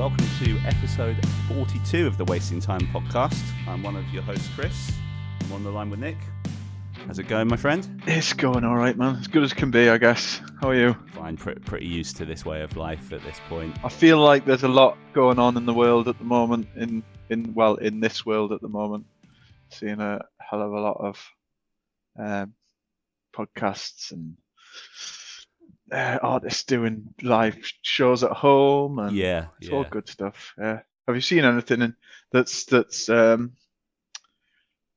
Welcome to episode 42 of the Wasting Time podcast. I'm one of your hosts, Chris. I'm on the line with Nick. How's it going, my friend? It's going all right, man. As good as can be, I guess. How are you? Fine, pre- pretty used to this way of life at this point. I feel like there's a lot going on in the world at the moment. In in well, in this world at the moment, seeing a hell of a lot of um, podcasts and uh, artists doing live shows at home, and Yeah, it's yeah. all good stuff. Yeah. Have you seen anything in, that's that's um,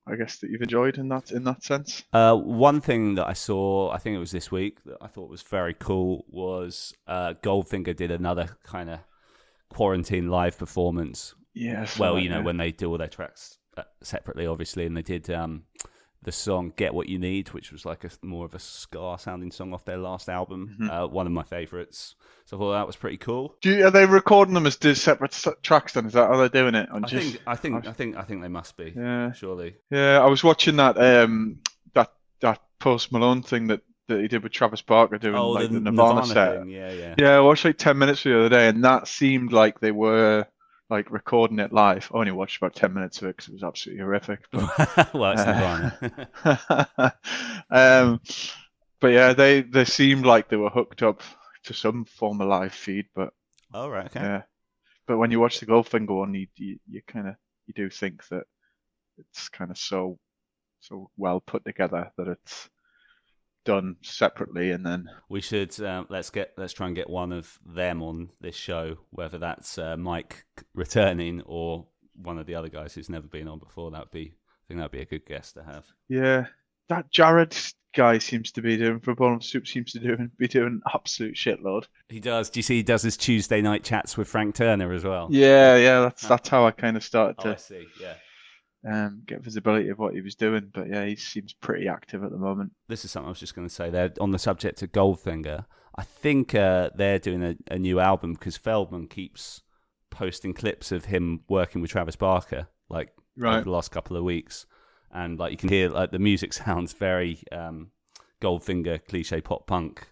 I guess that you've enjoyed in that in that sense? Uh, one thing that I saw, I think it was this week, that I thought was very cool was uh, Goldfinger did another kind of quarantine live performance. Yes. well, you know, when they do all their tracks uh, separately, obviously, and they did um, the song "Get What You Need," which was like a more of a ska sounding song off their last album, Mhm. uh, one of my favorites. So I thought that was pretty cool. Do you, are they recording them as separate tracks? Then is that how they're doing it? On I just, think, I think, I've- I think, I think they must be. yeah, Surely. yeah. I was watching that um that that Post Malone thing that, that he did with Travis Barker doing oh, like the, the, Nirvana, set. thing. Yeah, yeah. Yeah, I watched like ten minutes the other day, and that seemed like they were like recording it live. I only watched about ten minutes of it because it was absolutely horrific. But, well, it's Uh, um, but yeah, they they seemed like they were hooked up to some form of live feed, but All right. Okay. Yeah, but when you watch the Goldfinger one, you you, you kind of you do think that it's kind of so so well put together that it's done separately and then We should um, let's get let's try and get one of them on this show, whether that's uh, Mike returning or one of the other guys who's never been on before. That'd be I think that'd be a good guest to have. yeah, that Jared guy seems to be doing for Bottom Soup seems to do be doing absolute shitload. He does. Do you see? He does his Tuesday night chats with Frank Turner as well. Yeah, yeah, that's that's how I kind of started Oh, I to see. Yeah. Um, get visibility of what he was doing. But yeah, he seems pretty active at the moment. This is something I was just going to say. There on the subject of Goldfinger. I think uh, they're doing a, a new album because Feldman keeps posting clips of him working with Travis Barker, like over the last couple of weeks, and like you can hear like the music sounds very um, Goldfinger cliche pop punk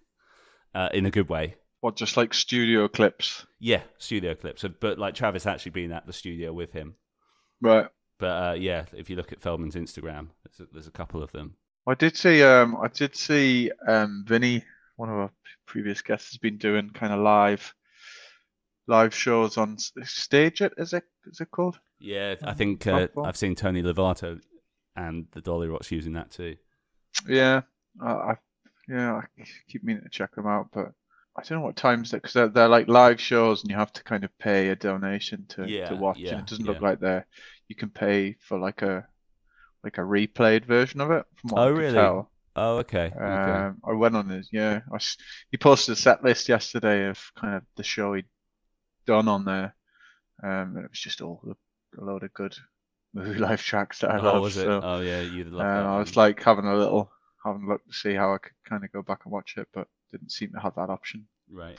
uh, in a good way. What just like studio clips? Yeah, studio clips, but like Travis actually being at the studio with him. Right. But uh, yeah, if you look at Feldman's Instagram, there's a, there's a couple of them. I did see um I did see um Vinny, one of our previous guests, has been doing kind of live live shows on S- StageIt, is it is it called? Yeah, I Um, think uh. I've seen Tony Lovato and the Dollyrots using that too. Yeah. I, I yeah, I keep meaning to check them out, but I don't know what times that because they're, they're like live shows and you have to kind of pay a donation to, Yeah, to watch yeah, and it doesn't yeah. look like they're you can pay for like a like a replayed version of it from what Oh, really? tell. Oh, okay. okay. Um, I went on his yeah. I he posted a set list yesterday of kind of the show he'd done on there, um, and it was just all a, a load of good Movielife tracks that I oh, love. was it? So, Oh, yeah, you'd love um, that. I was like having a little having a look to see how I could kind of go back and watch it, but didn't seem to have that option. right.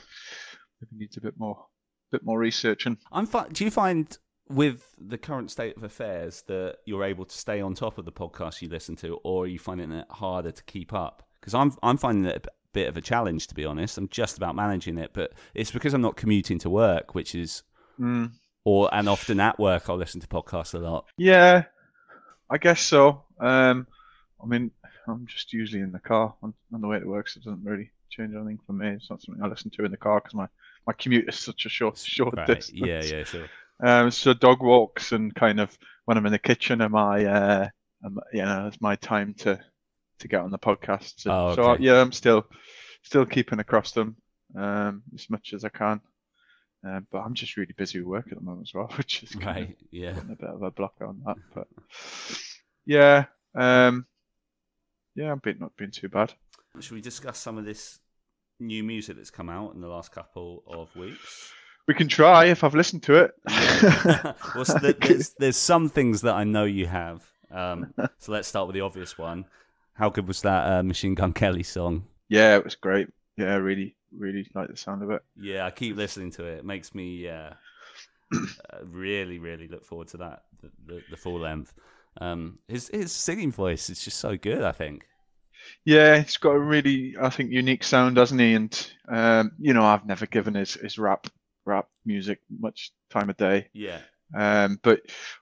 Maybe needs a bit more bit more researching. I'm. Fi- do you find with the current state of affairs that you're able to stay on top of the podcasts you listen to, or are you finding it harder to keep up? Because I'm I'm finding it a bit of a challenge to be honest. I'm just about managing it, but it's because I'm not commuting to work, which is Mm. or and often at work I'll listen to podcasts a lot. Yeah, I guess so. Um, I mean, I'm just usually in the car on, on the way to work, so it doesn't really change anything for me. It's not something I listen to in the car because my, my commute is such a short short Right. distance. Yeah, yeah, sure. Um, so dog walks and kind of when I'm in the kitchen, am I, uh, am, you know, it's my time to to get on the podcast. And Oh, So okay. yeah, I'm still still keeping across them um, as much as I can. Um, but I'm just really busy with work at the moment as well, which is kind of Yeah. putting a bit of a blocker on that. But yeah, um, yeah, I'm been, not been too bad. Should we discuss some of this new music that's come out in the last couple of weeks? We can try if I've listened to it. well, so there's, there's some things that I know you have. Um, so let's start with the obvious one. How good was that uh, Machine Gun Kelly song? yeah, it was great. Yeah, really, really like the sound of it. Yeah, I keep listening to it. It makes me uh, uh, really, really look forward to that the, the, the full length. Um, his his singing voice is just so good. I think. Yeah, he's got a really, I think, unique sound, doesn't he? And um, you know, I've never given his his rap rap music much time of day. Yeah. Um, but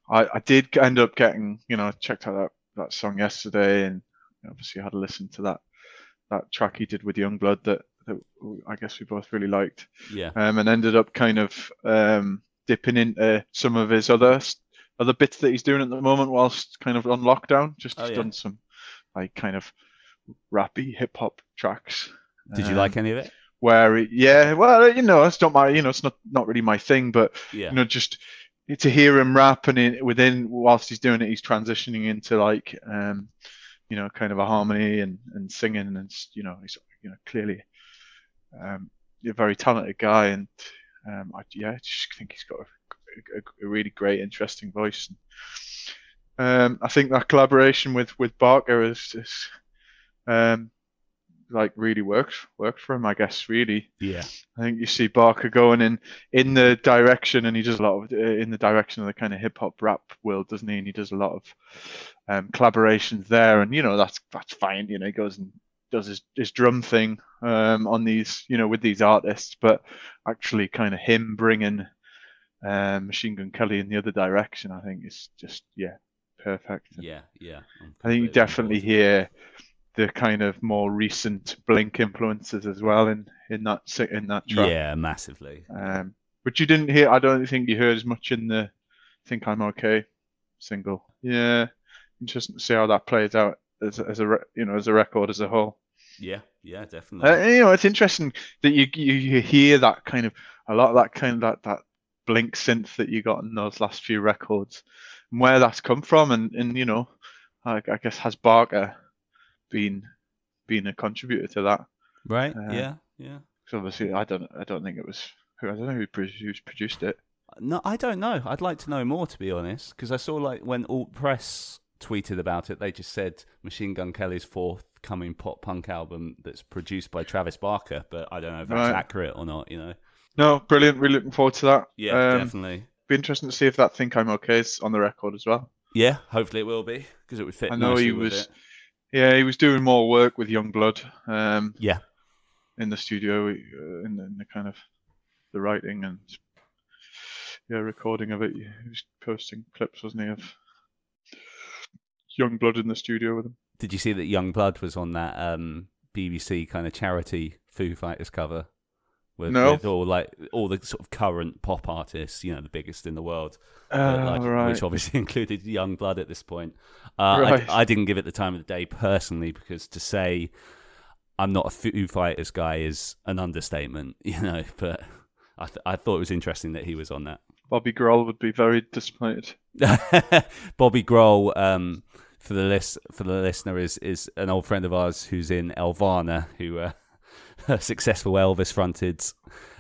I, I did end up getting, you know, checked out that, that song yesterday, and obviously had a listen to that that track he did with Yungblud that, that I guess we both really liked. Yeah. Um, and ended up kind of um, dipping into some of his other other bits that he's doing at the moment whilst kind of on lockdown. Just Oh, yeah. done some like kind of rappy hip hop tracks. Did you Um, like any of it? Where it, yeah, well, you know, it's not my, you know, it's not not really my thing, but Yeah. you know, just to hear him rap and in, within whilst he's doing it, he's transitioning into like, um, you know, kind of a harmony and and singing, and you know, he's you know clearly um, a very talented guy, and um, I, yeah, I just think he's got a, a, a really great, interesting voice. Um, I think that collaboration with with Barker is, is um, like really worked worked for him. I guess really. Yeah. I think you see Barker going in in the direction, and he does a lot of in the direction of the kind of hip hop rap world, doesn't he? And he does a lot of um, collaborations there, and you know that's that's fine. You know, he goes and does his, his drum thing um, on these, you know, with these artists, but actually, kind of him bringing um, Machine Gun Kelly in the other direction, I think is just yeah, perfect. Yeah. Yeah. I'm think you definitely hear the kind of more recent Blink influences as well in in that in that track. Yeah, massively. Um, but you didn't hear. I don't think you heard as much in the "Think I'm Okay" single. Yeah, interesting to see how that plays out as a, as a you know as a record as a whole. Yeah. Yeah, definitely. Uh, you know, it's interesting that you, you you hear that kind of a lot of that kind of that that Blink synth that you got in those last few records, and where that's come from, and and you know, I, I guess has Barker been been a contributor to that? right? uh, yeah. Yeah. Because obviously, I don't I don't think it was who I don't know who produced, produced it. No, I don't know. I'd like to know more, to be honest, because I saw like when Alt Press tweeted about it, they just said Machine Gun Kelly's forthcoming pop punk album that's produced by Travis Barker, but I don't know if that's Right. accurate or not. You know? No, brilliant. Really looking forward to that. Yeah, um, definitely. Be interesting to see if that "Think I'm Okay" is on the record as well. Yeah, hopefully it will be because it would fit. I know he with was- it. Yeah, he was doing more work with Yungblud. Um, Yeah. in the studio, uh, in, the, in the kind of the writing and yeah, recording of it. He was posting clips, wasn't he, of Yungblud in the studio with him. Did you see that Yungblud was on that um, BBC kind of charity Foo Fighters cover? With, No. with all like all the sort of current pop artists, you know, the biggest in the world. but, Uh, like, right. which obviously included Yungblud at this point. Uh, Right. I, I didn't give it the time of the day personally because to say I'm not a Foo Fighters guy is an understatement, you know. But I, th- I thought it was interesting that he was on that. Bobby Grohl would be very disappointed. Bobby Grohl, um, for the list for the listener, is is an old friend of ours who's in Elvana, who uh, successful Elvis fronted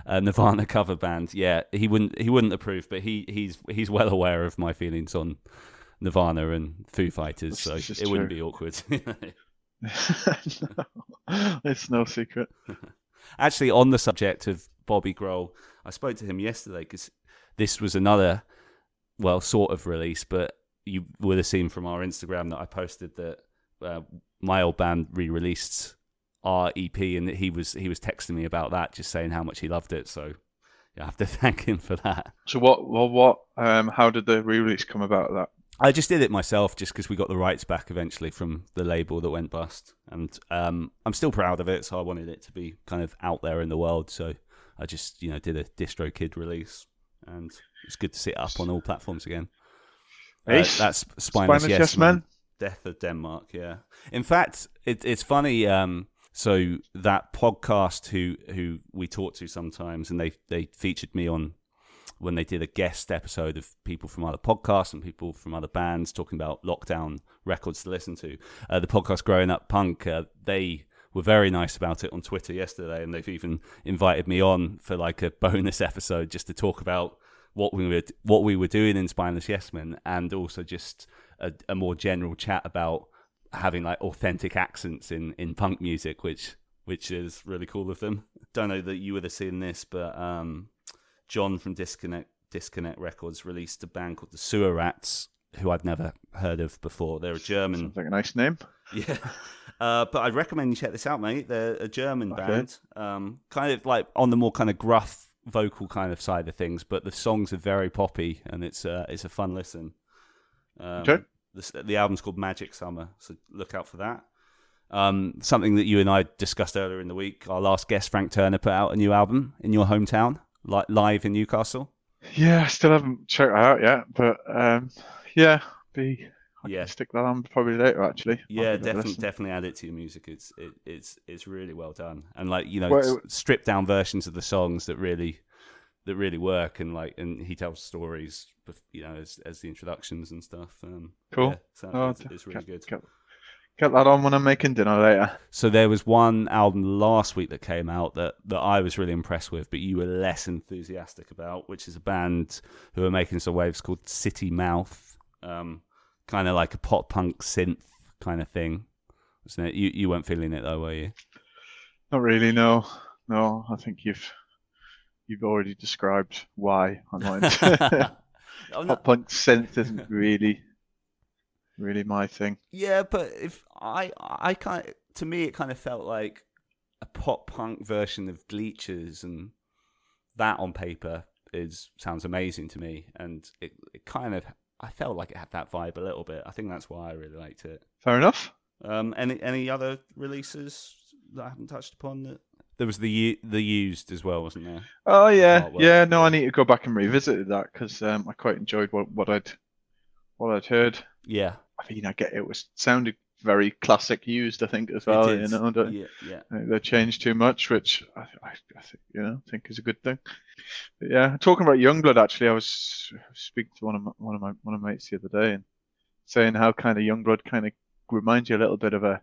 uh, Nirvana cover band. Yeah, he wouldn't he wouldn't approve, but he he's he's well aware of my feelings on Nirvana and Foo Fighters, so it wouldn't be awkward. no, it's no secret. Actually, on the subject of Bobby Grohl, I spoke to him yesterday because this was another, well, sort of release, but you would have seen from our Instagram that I posted that uh, my old band re-released our EP, and he was he was texting me about that, just saying how much he loved it. So yeah, I have to thank him for that. So what? Well, what? Um, how did the re-release come about? That I just did it myself, just because we got the rights back eventually from the label that went bust, and um, I'm still proud of it. So I wanted it to be kind of out there in the world. So I just you know did a DistroKid release, and it's good to see it up on all platforms again. Uh, Ace? that's Spineless, Spineless Yes, Yes Man. Men? Death of Denmark. Yeah. In fact, it, it's funny. Um, so that podcast who who we talk to sometimes, and they they featured me on when they did a guest episode of people from other podcasts and people from other bands talking about lockdown records to listen to. Uh, the podcast Growing Up Punk, uh, they were very nice about it on Twitter yesterday, and they've even invited me on for like a bonus episode just to talk about what we were what we were doing in Spineless Yes Men, and also just a, a more general chat about having like authentic accents in in punk music, which which is really cool of them. Don't know that you would have seen this, but um, John from Disconnect Disconnect Records released a band called the Sewer Rats, who I'd never heard of before. They're a German sounds like a nice name. yeah. Uh, but I'd recommend you check this out, mate. They're a German Okay. band, um, kind of like on the more kind of gruff vocal kind of side of things, but the songs are very poppy and it's uh, it's a fun listen. Um, Okay. The, the album's called Magic Summer, so look out for that. Um, something that you and I discussed earlier in the week. Our last guest, Frank Turner, put out a new album in your hometown, li- live in Newcastle. Yeah, I still haven't checked that out yet, but um, yeah, be I Yeah. can stick that on probably later actually. Yeah, it definitely, definitely add it to your music. It's it, it's it's really well done, and like you know, Well, s- stripped down versions of the songs that really that really work, and like and he tells stories, you know, as as the introductions and stuff. Um, Cool. yeah, so Oh, it's, it's really get, good. Get, get that on when I'm making dinner later. So there was one album last week that came out that, that I was really impressed with, but you were less enthusiastic about, which is a band who are making some waves called City Mouth, um, kind of like a pop punk synth kind of thing. Wasn't it? You you weren't feeling it though, were you? Not really, no, no. I think you've you've already described why I'm not into pop punk synth isn't really really my thing. Yeah, but if I I kind to me it kind of felt like a pop punk version of Bleachers, and that on paper is sounds amazing to me, and it it kind of I felt like it had that vibe a little bit. I think that's why I really liked it. Fair enough. Um, any any other releases that I haven't touched upon? That there was the the used as well, wasn't there? Oh yeah, yeah. No. I need to go back and revisit that because um, I quite enjoyed what, what I'd what I'd heard. Yeah, I mean, I get it was sounded very classic used. I think as well. You know, yeah, yeah. They changed too much, which I, I, I think you know think is a good thing. But yeah, talking about Yungblud, actually, I was I was speaking to one of my, one of my one of my mates the other day and saying how kind of Yungblud kind of reminds you a little bit of a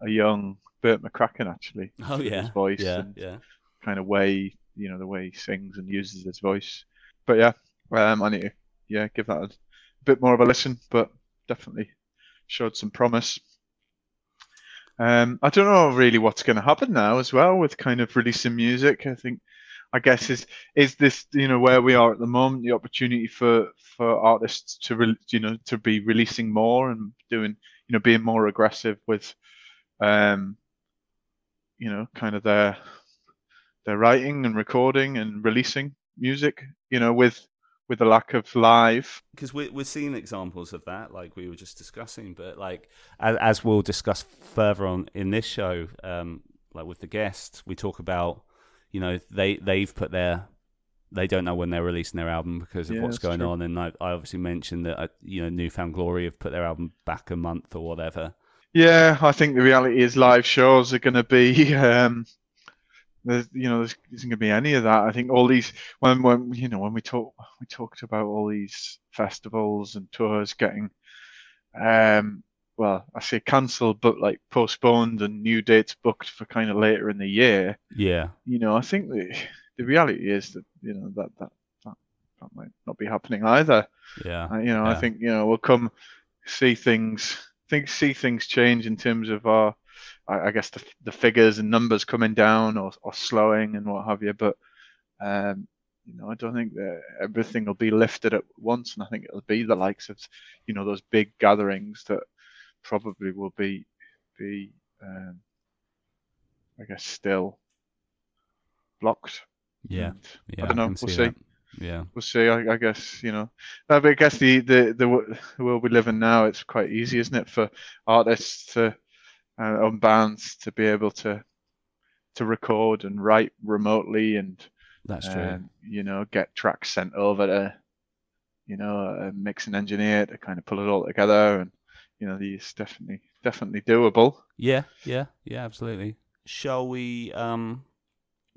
a young Bert McCracken, actually. Oh yeah, his voice yeah, and yeah. kind of way you know the way he sings and uses his voice. But yeah, um, I need to yeah give that a bit more of a listen, but definitely showed some promise. Um, I don't know really what's going to happen now as well with kind of releasing music. I think, I guess is is this you know where we are at the moment the opportunity for for artists to re, you know to be releasing more and doing you know being more aggressive with, um, you know kind of their their writing and recording and releasing music. You know with with the lack of live. because we're we're seeing examples of that, like we were just discussing. But like as, as we'll discuss further on in this show, um, like with the guests, we talk about you know they they've put their they don't know when they're releasing their album because of Yeah, what's going true. on, and I, I obviously mentioned that uh, you know Newfound Glory have put their album back a month or whatever. Yeah, I think the reality is live shows are going to be, um, there's, you know, there's isn't going to be any of that. I think all these, when, when, you know, when we talk, we talked about all these festivals and tours getting, um, well, I say cancelled, but like postponed and new dates booked for kind of later in the year. Yeah, You know, I think the the reality is that you know that that that, that might not be happening either. yeah, Uh, you know, I think you know we'll come see things, think see things change in terms of our, I, I guess the the figures and numbers coming down or or slowing and what have you. But um, you know, I don't think that everything will be lifted at once, and I think it'll be the likes of you know those big gatherings that probably will be be um, I guess still blocked. yeah, yeah. don't know, can we'll see see. Yeah, we'll see. I, I guess you know. But I guess the, the the wo- the world we live in now, it's quite easy, isn't it, for artists to uh, and bands to be able to to record and write remotely and that's true. um, you know get tracks sent over to you know a mixing engineer to kind of pull it all together and you know these definitely definitely doable. Yeah, yeah, yeah, absolutely. Shall we um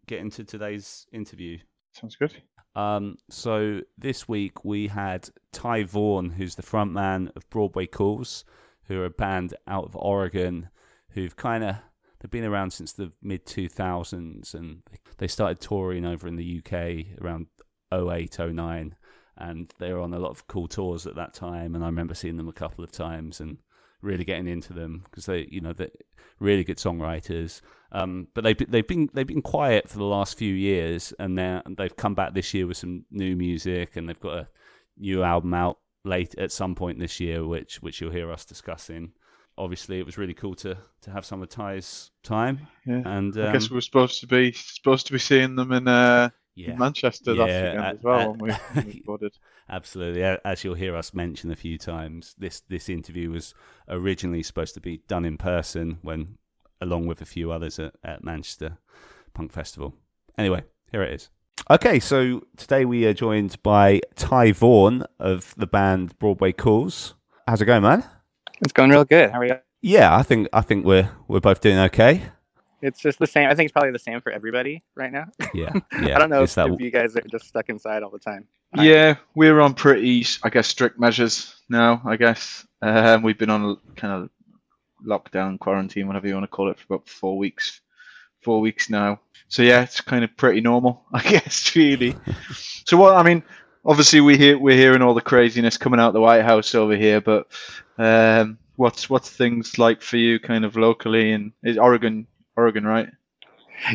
get into today's interview? Sounds good. Um, so this week we had Ty Vaughn, who's the frontman of Broadway Calls, who are a band out of Oregon, who've kind of they've been around since the mid 2000s, and they started touring over in the UK around 08, 09, and they were on a lot of cool tours at that time. And I remember seeing them a couple of times and really getting into them because they, you know, they're really good songwriters. Um, but they've they've been they've been quiet for the last few years, and now they've come back this year with some new music, and they've got a new album out late at some point this year, which which you'll hear us discussing. Obviously, it was really cool to to have some of Ty's time, Yeah. and I um, guess we we're supposed to be supposed to be seeing them in uh Yeah. Manchester Yeah, last weekend uh, as well uh, when we, when we recorded. Absolutely. As you'll hear us mention a few times, this this interview was originally supposed to be done in person when along with a few others at, at Manchester Punk Festival. Anyway, here it is. Okay, so today we are joined by Ty Vaughn of the band Broadway Calls. How's it going, man? It's going real good. How are you? Yeah, I think I think we're we're both doing okay. It's just the same. I think it's probably the same for everybody right now. Yeah, yeah. I don't know It's if, that- if you guys are just stuck inside all the time. I- Yeah, we're on pretty, I guess, strict measures now. I guess um, we've been on a kind of lockdown, quarantine, whatever you want to call it, for about four weeks. Four weeks now. So yeah, it's kind of pretty normal, I guess, really. so what? I mean, obviously we hear we're hearing all the craziness coming out of the White House over here, but um, what's what's things like for you, kind of locally in is Oregon? Oregon, right?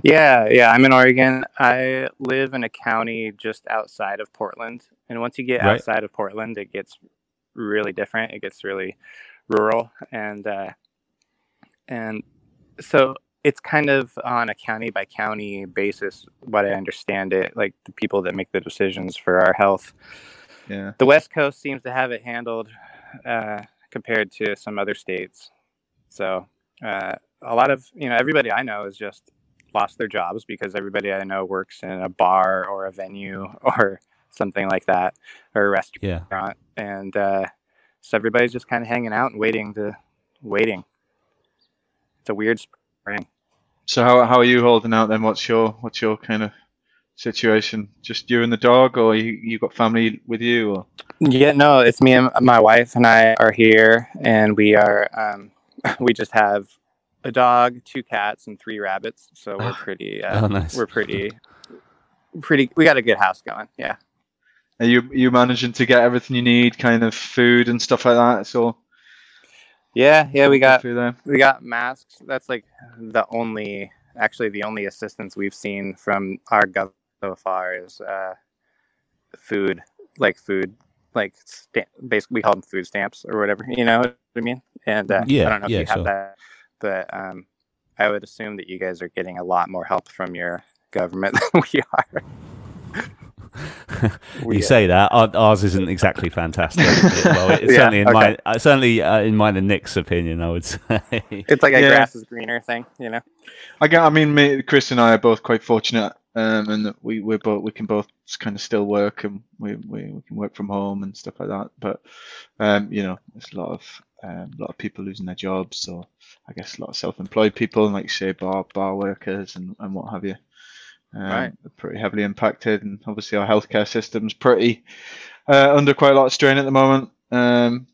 Yeah, yeah. I'm in Oregon. I live in a county just outside of Portland, and once you get Right. outside of Portland, it gets really different. It gets really rural, and uh, and so it's kind of on a county by county basis. What I understand it, like the people that make the decisions for our health. Yeah. the West Coast seems to have it handled uh, compared to some other states. So uh, a lot of you know everybody I know has just lost their jobs because everybody I know works in a bar or a venue or something like that or a restaurant, yeah. and uh, so everybody's just kind of hanging out and waiting to waiting. It's a weird spring. So how how are you holding out then? What's your what's your kind of situation? Just you and the dog, or you you got family with you? Or Yeah, no, it's me and my wife and I are here, and we are um, we just have a dog, two cats, and three rabbits. So we're pretty uh, Oh, nice. we're pretty pretty. We got a good house going. Yeah, are you you managing to get everything you need, kind of food and stuff like that? So yeah, yeah. We got through there. we got masks. That's like the only, actually, the only assistance we've seen from our gov so far is uh, food, like food, like sta- basically we call them food stamps or whatever. You know what I mean? And uh, Yeah, I don't know if yeah, you have sure. that, but um, I would assume that you guys are getting a lot more help from your government than we are. We, you uh, say that ours isn't exactly fantastic. well, it's Yeah, certainly in okay. my uh, certainly uh, in mine and Nick's opinion, I would say. It's like a Yeah. grass is greener thing, you know. I get. I mean, me, Chris and I are both quite fortunate, um, and we we both we can both kind of still work and we, we, we can work from home and stuff like that. But um, you know, there's a lot of um, a lot of people losing their jobs, so I guess a lot of self-employed people, and like you say, bar bar workers and, and what have you. Um, Right. are pretty heavily impacted, and obviously our healthcare system's pretty uh, under quite a lot of strain at the moment. Um,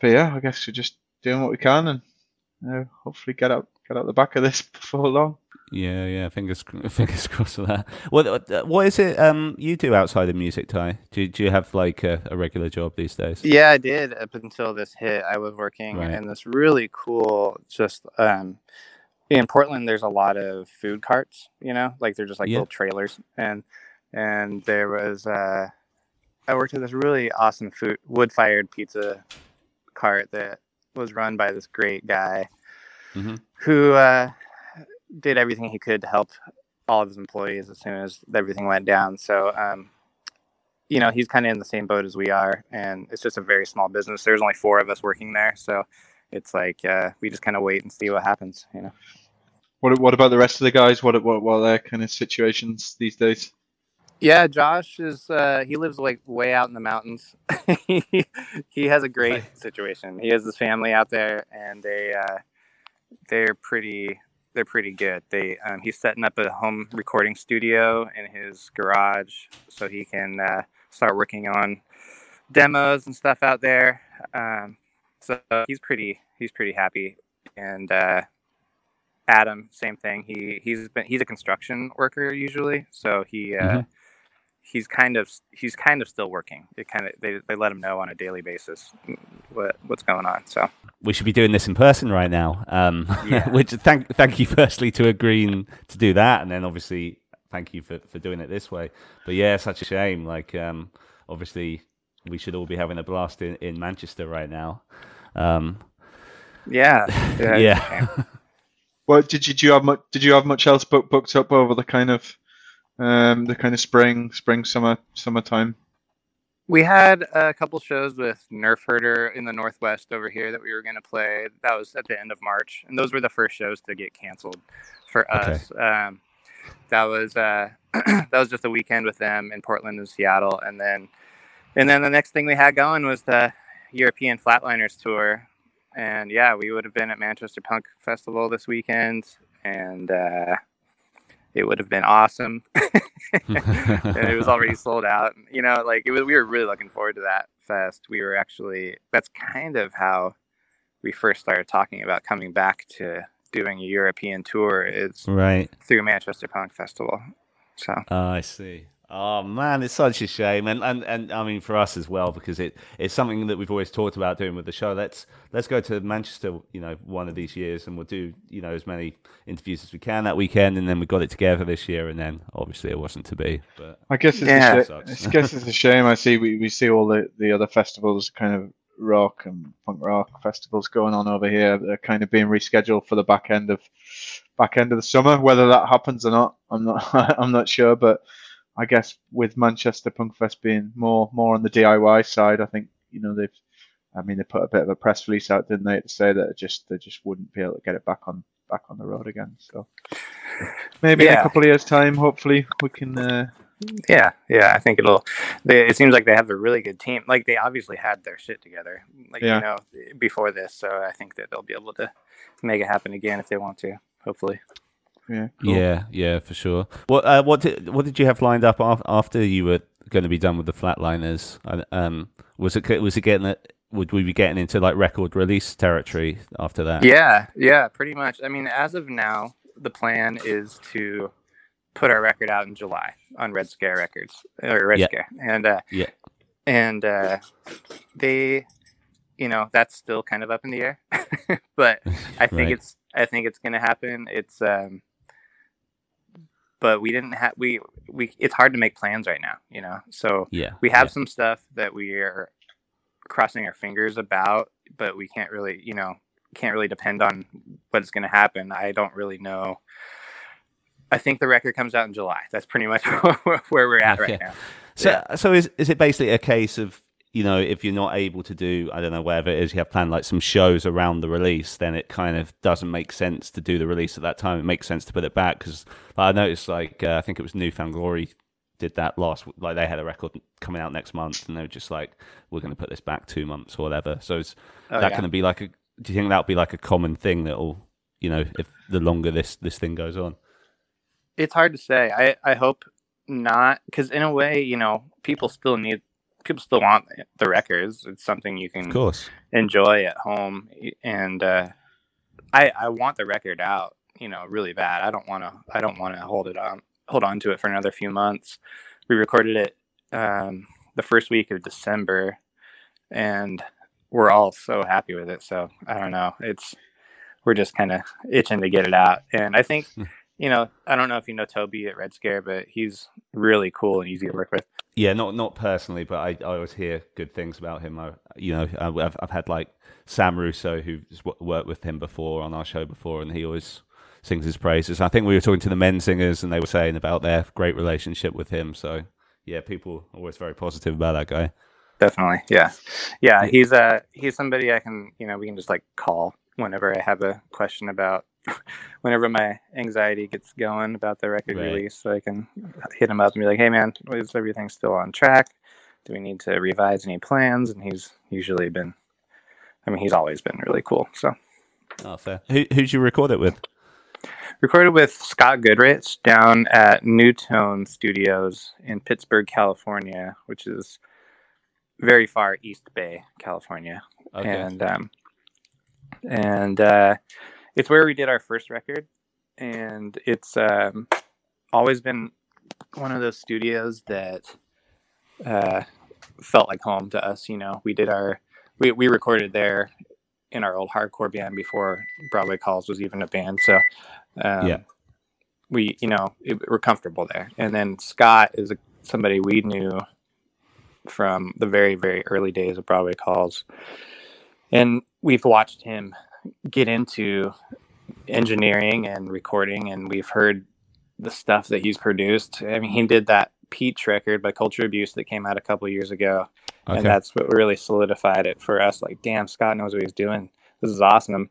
but yeah, I guess we're just doing what we can, and uh, hopefully get out get out the back of this before long. Yeah, yeah. Fingers fingers crossed for that. What uh, what is it um you do outside of music, Ty? Do do you have like a, a regular job these days? Yeah, I did up until this hit. I was working Right. in this really cool, just um, in Portland. There's a lot of food carts, you know, like they're just like Yeah. little trailers, and and there was uh, I worked at this really awesome food wood fired pizza cart that was run by this great guy Mhm. who uh, did everything he could to help all of his employees as soon as everything went down. So. Um, you know he's kind of in the same boat as we are and it's just a very small business there's only four of us working there so it's like uh, we just kind of wait and see what happens you know What what about the rest of the guys? What what what are their kind of situations these days? yeah josh is uh, he lives like way out in the mountains he, he has a great situation he has his family out there and they uh, they're pretty they're pretty good. They um, he's setting up a home recording studio in his garage so he can uh, start working on demos and stuff out there. Um, so he's pretty he's pretty happy. And uh, adam same thing. He he's been he's a construction worker usually. So he uh, Mhm. He's kind of he's kind of still working it kind of they, they let him know on a daily basis what what's going on so We should be doing this in person right now. Um, Yeah. which thank thank you firstly to agreeing to do that, and then obviously thank you for, for doing it this way. But yeah, such a shame. Like um, obviously we should all be having a blast in, in Manchester right now. Um, yeah yeah, yeah. Well, did you, did you have much did you have much else book, booked up over the kind of Um, the kind of spring, spring, summer, summertime. We had a couple shows with Nerf Herder in the Northwest over here that we were going to play. That was at the end of March, and those were the first shows to get canceled for Okay. us. Um, that was uh, that was just a weekend with them in Portland and Seattle, and then and then the next thing we had going was the European Flatliners tour, and yeah, we would have been at Manchester Punk Festival this weekend, and uh, it would have been awesome. and it was already sold out. You know, like it was. We were really looking forward to that fest. We were actually. That's kind of how we first started talking about coming back to doing a European tour. Is right. through Manchester Punk Festival. So Oh, I see. Oh man, it's such a shame, and, and and I mean for us as well because it it's something that we've always talked about doing with the show. Let's let's go to Manchester, you know, one of these years, and we'll do you know as many interviews as we can that weekend, and then we got it together this year, and then obviously it wasn't to be. But I guess it's Yeah. a sh- I guess it's a shame. I see we, we see all the, the other festivals, kind of rock and punk rock festivals going on over here. They're kind of being rescheduled for the back end of back end of the summer. Whether that happens or not, I'm not I'm not sure. But I guess with Manchester Punk Fest being more more on the DIY side, I think you know they've. I mean, they put a bit of a press release out, didn't they, to say that just they just wouldn't be able to get it back on back on the road again. So maybe in a couple of years' time, hopefully we can. Uh, yeah, yeah, I think it'll. They, it seems like they have a really good team. Like they obviously had their shit together, like Yeah. you know, before this. So I think that they'll be able to make it happen again if they want to. Hopefully. Yeah, cool. yeah, yeah, for sure. What uh, what did what did you have lined up after you were going to be done with the Flatliners? Um, was it was it getting it? Would we be getting into like record release territory after that? Yeah, yeah, pretty much. I mean, as of now, the plan is to put our record out in July on Red Scare Records or Red Yeah. Scare, and uh, Yeah. and uh, they, you know, that's still kind of up in the air, but I think Right. it's I think it's gonna happen. It's um, but we didn't have we we it's hard to make plans right now, you know. So Yeah, we have yeah. some stuff that we are crossing our fingers about, but we can't really, you know, can't really depend on what's going to happen. I don't really know. I think the record comes out in July. That's pretty much where we're at Okay. right now. So, Yeah. so is is it basically a case of you know if you're not able to do I don't know whatever it is you have planned like some shows around the release, then it kind of doesn't make sense to do the release at that time. It makes sense to put it back because I noticed like uh, I think it was Newfound Glory did that last like they had a record coming out next month and they were just like we're going to put this back two months or whatever. So is Oh, that yeah. going to be like a? Do you think that'll be like a common thing that'll you know if the longer this this thing goes on? It's hard to say. I, I hope not, because in a way, you know, people still need, people still want the records. It's something you can Of course. enjoy at home and uh i i want the record out you know really bad i don't want to i don't want to hold it on hold on to it for another few months we recorded it um the first week of december and we're all so happy with it so i don't know it's we're just kind of itching to get it out and i think Hmm. You know i don't know if you know toby at red scare but he's really cool and easy to work with Yeah, not not personally, but I, I always hear good things about him. I, you know, I've I've had like Sam Russo who's worked with him before on our show before, and he always sings his praises. I think we were talking to the Menzingers, and they were saying about their great relationship with him. So yeah, people are always very positive about that guy. definitely yeah yeah he's uh he's somebody i can you know we can just like call whenever i have a question about whenever my anxiety gets going about the record Right. release so i can hit him up and be like hey man is everything still on track do we need to revise any plans and he's usually been i mean he's always been really cool so Oh, fair. Who who'd you record it with? recorded with scott goodrich down at new tone studios in pittsburg california which is very far east bay california Okay. and um, and uh, it's where we did our first record, and it's um, always been one of those studios that uh, felt like home to us. You know, we did our we we recorded there in our old hardcore band before Broadway Calls was even a band, so um, Yeah. we you know it, we're comfortable there. And then Scott is a, somebody we knew from the very very early days of Broadway Calls and we've watched him get into engineering and recording and we've heard the stuff that he's produced. I mean, he did that Peach record by Culture Abuse that came out a couple years ago, Okay. and that's what really solidified it for us. Like, damn, Scott knows what he's doing. This is awesome.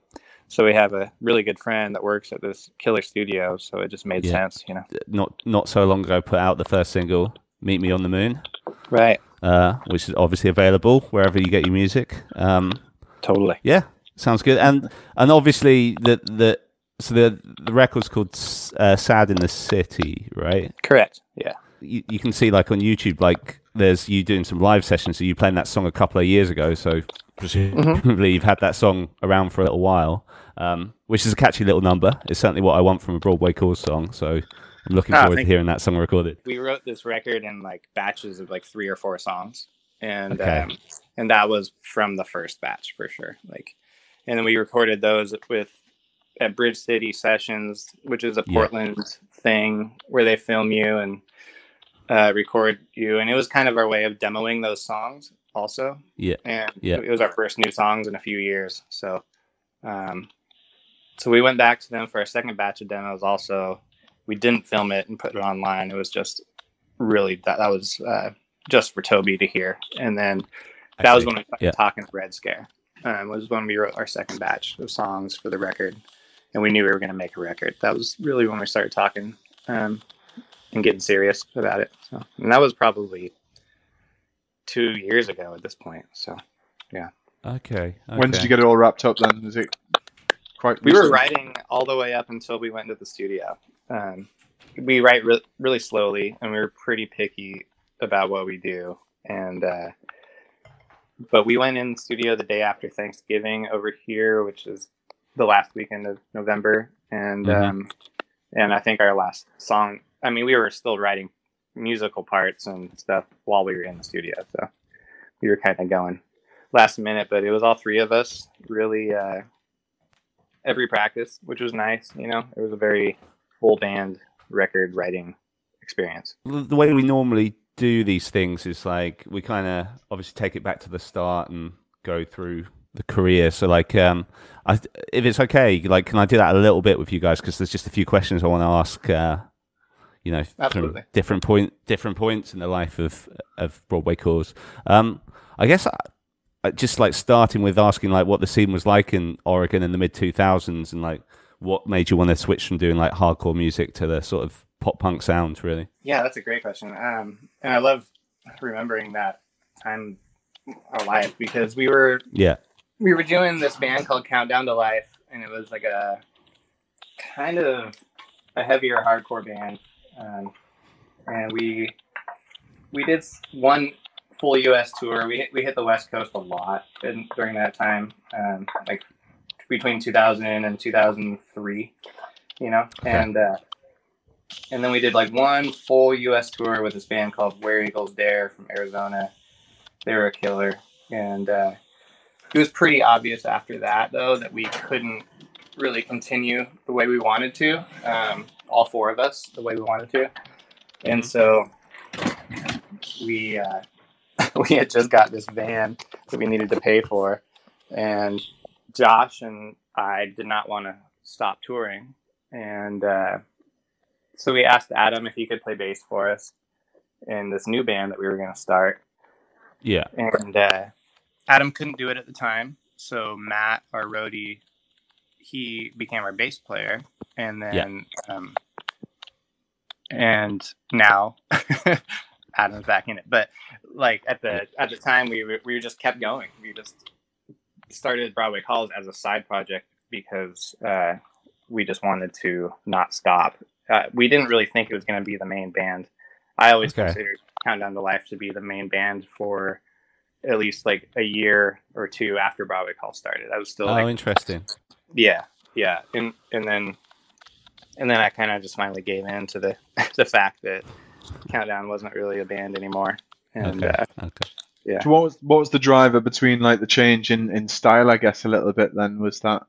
So we have a really good friend that works at this killer studio, so it just made Yeah. sense, you know. not not so long ago put out the first single, "Meet Me on the Moon," Right. uh, which is obviously available wherever you get your music. Um, Totally. yeah, sounds good. And and obviously the the so the the record's called uh, "Sad in the City," right? Correct. Yeah. You, you can see like on YouTube, like there's you doing some live sessions. So you playing that song a couple of years ago. So presumably you've had that song around for a little while, um, which is a catchy little number. It's certainly what I want from a Broadway Calls song. So I'm looking Ah, forward to hearing that song recorded. we wrote this record in like batches of like three or four songs and Okay. um, and that was from the first batch for sure like and then we recorded those with at bridge city sessions which is a Yeah. portland thing where they film you and uh, record you and it was kind of our way of demoing those songs also Yeah. and Yeah. it was our first new songs in a few years so um so we went back to them for a second batch of demos also we didn't film it and put it online it was just really that, that was uh, just for toby to hear and then that was when we started Yeah. talking to red scare um, was when we wrote our second batch of songs for the record and we knew we were going to make a record that was really when we started talking um, and getting serious about it so and that was probably two years ago at this point so yeah. Okay. When did you get it all wrapped up then? Is it quite we were writing all the way up until we went into the studio um, we write re- really slowly and we were pretty picky about what we do and uh, but we went in the studio the day after thanksgiving over here which is the last weekend of november and Mhm. um, and i think our last song i mean we were still writing musical parts and stuff while we were in the studio so we were kind of going last minute but it was all three of us really uh, every practice, which was nice. You know, it was a very full band record writing experience. the way we normally do these things is like we kind of obviously take it back to the start and go through the career. So like, um, I, if it's okay, like, can I do that a little bit with you guys? Because there's just a few questions I want to ask. Uh, you know, Absolutely. different point, different points in the life of of Broadway Calls. Um, I guess I, I just like starting with asking like what the scene was like in Oregon in the mid 2000s and like what made you want to switch from doing like hardcore music to the sort of pop punk sounds really. Yeah, that's a great question. Um, and I love remembering that time of life because we were Yeah. we were doing this band called Countdown to Life, and it was like a kind of a heavier hardcore band. Um, and we we did one full U.S. tour. We hit, we hit the West Coast a lot in, during that time, um, like between 2000 and 2003. You know, Okay. and uh, and then we did like one full U.S. tour with this band called Where Eagles Dare from Arizona. They were a killer, and uh, it was pretty obvious after that though that we couldn't really continue the way we wanted to. Um, all four of us, the way we wanted to, and so we uh, we had just got this van that we needed to pay for, and Josh and I did not want to stop touring, and uh, so we asked Adam if he could play bass for us in this new band that we were going to start Yeah. and uh, Adam couldn't do it at the time, so Matt, our roadie, he became our bass player, and then um, and now Adam's back in it. But like at the at the time, we were, we just kept going. We just started Broadway Calls as a side project because uh, we just wanted to not stop. Uh, we didn't really think it was going to be the main band. I always Okay. considered Countdown to Life to be the main band for at least like a year or two after Broadway Call started. I was still Oh, like, interesting. yeah, yeah, and and then and then I kind of just finally gave in to the the fact that Countdown wasn't really a band anymore. And Okay. uh, okay. So what was what was the driver between like the change in, in style? I guess a little bit. Then was that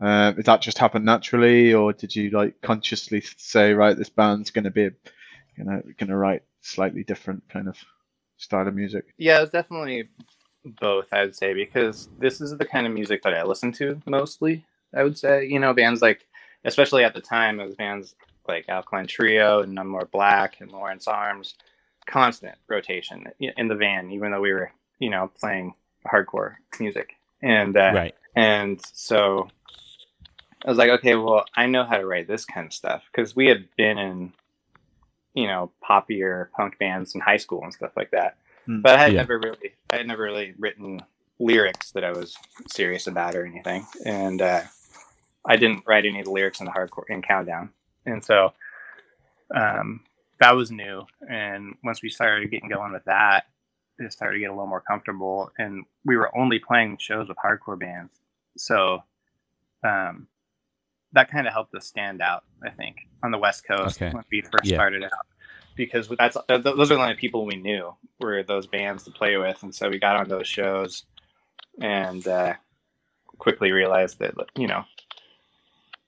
uh, did that just happen naturally, or did you like consciously say, right, this band's going to be you know, gonna write slightly different kind of style of music? yeah, it was definitely both. I would say because this is the kind of music that I listen to mostly. I would say you know bands like especially at the time it was bands like Alkaline Trio and None More Black and Lawrence Arms, constant rotation in the van, even though we were, you know, playing hardcore music. And uh, Right. and so I was like, okay, well, I know how to write this kind of stuff because we had been in, you know, poppier punk bands in high school and stuff like that. Hmm. But I had Yeah. never really, I had never really written lyrics that I was serious about or anything, and uh, I didn't write any of the lyrics in the hardcore in Countdown, and so um, that was new. And once we started getting going with that, it started to get a little more comfortable, and we were only playing shows with hardcore bands, so um, that kind of helped us stand out. I think on the West Coast Okay. when we first Yeah. started out, because that's those are the only people we knew were those bands to play with, and so we got on those shows, and uh, quickly realized that you know.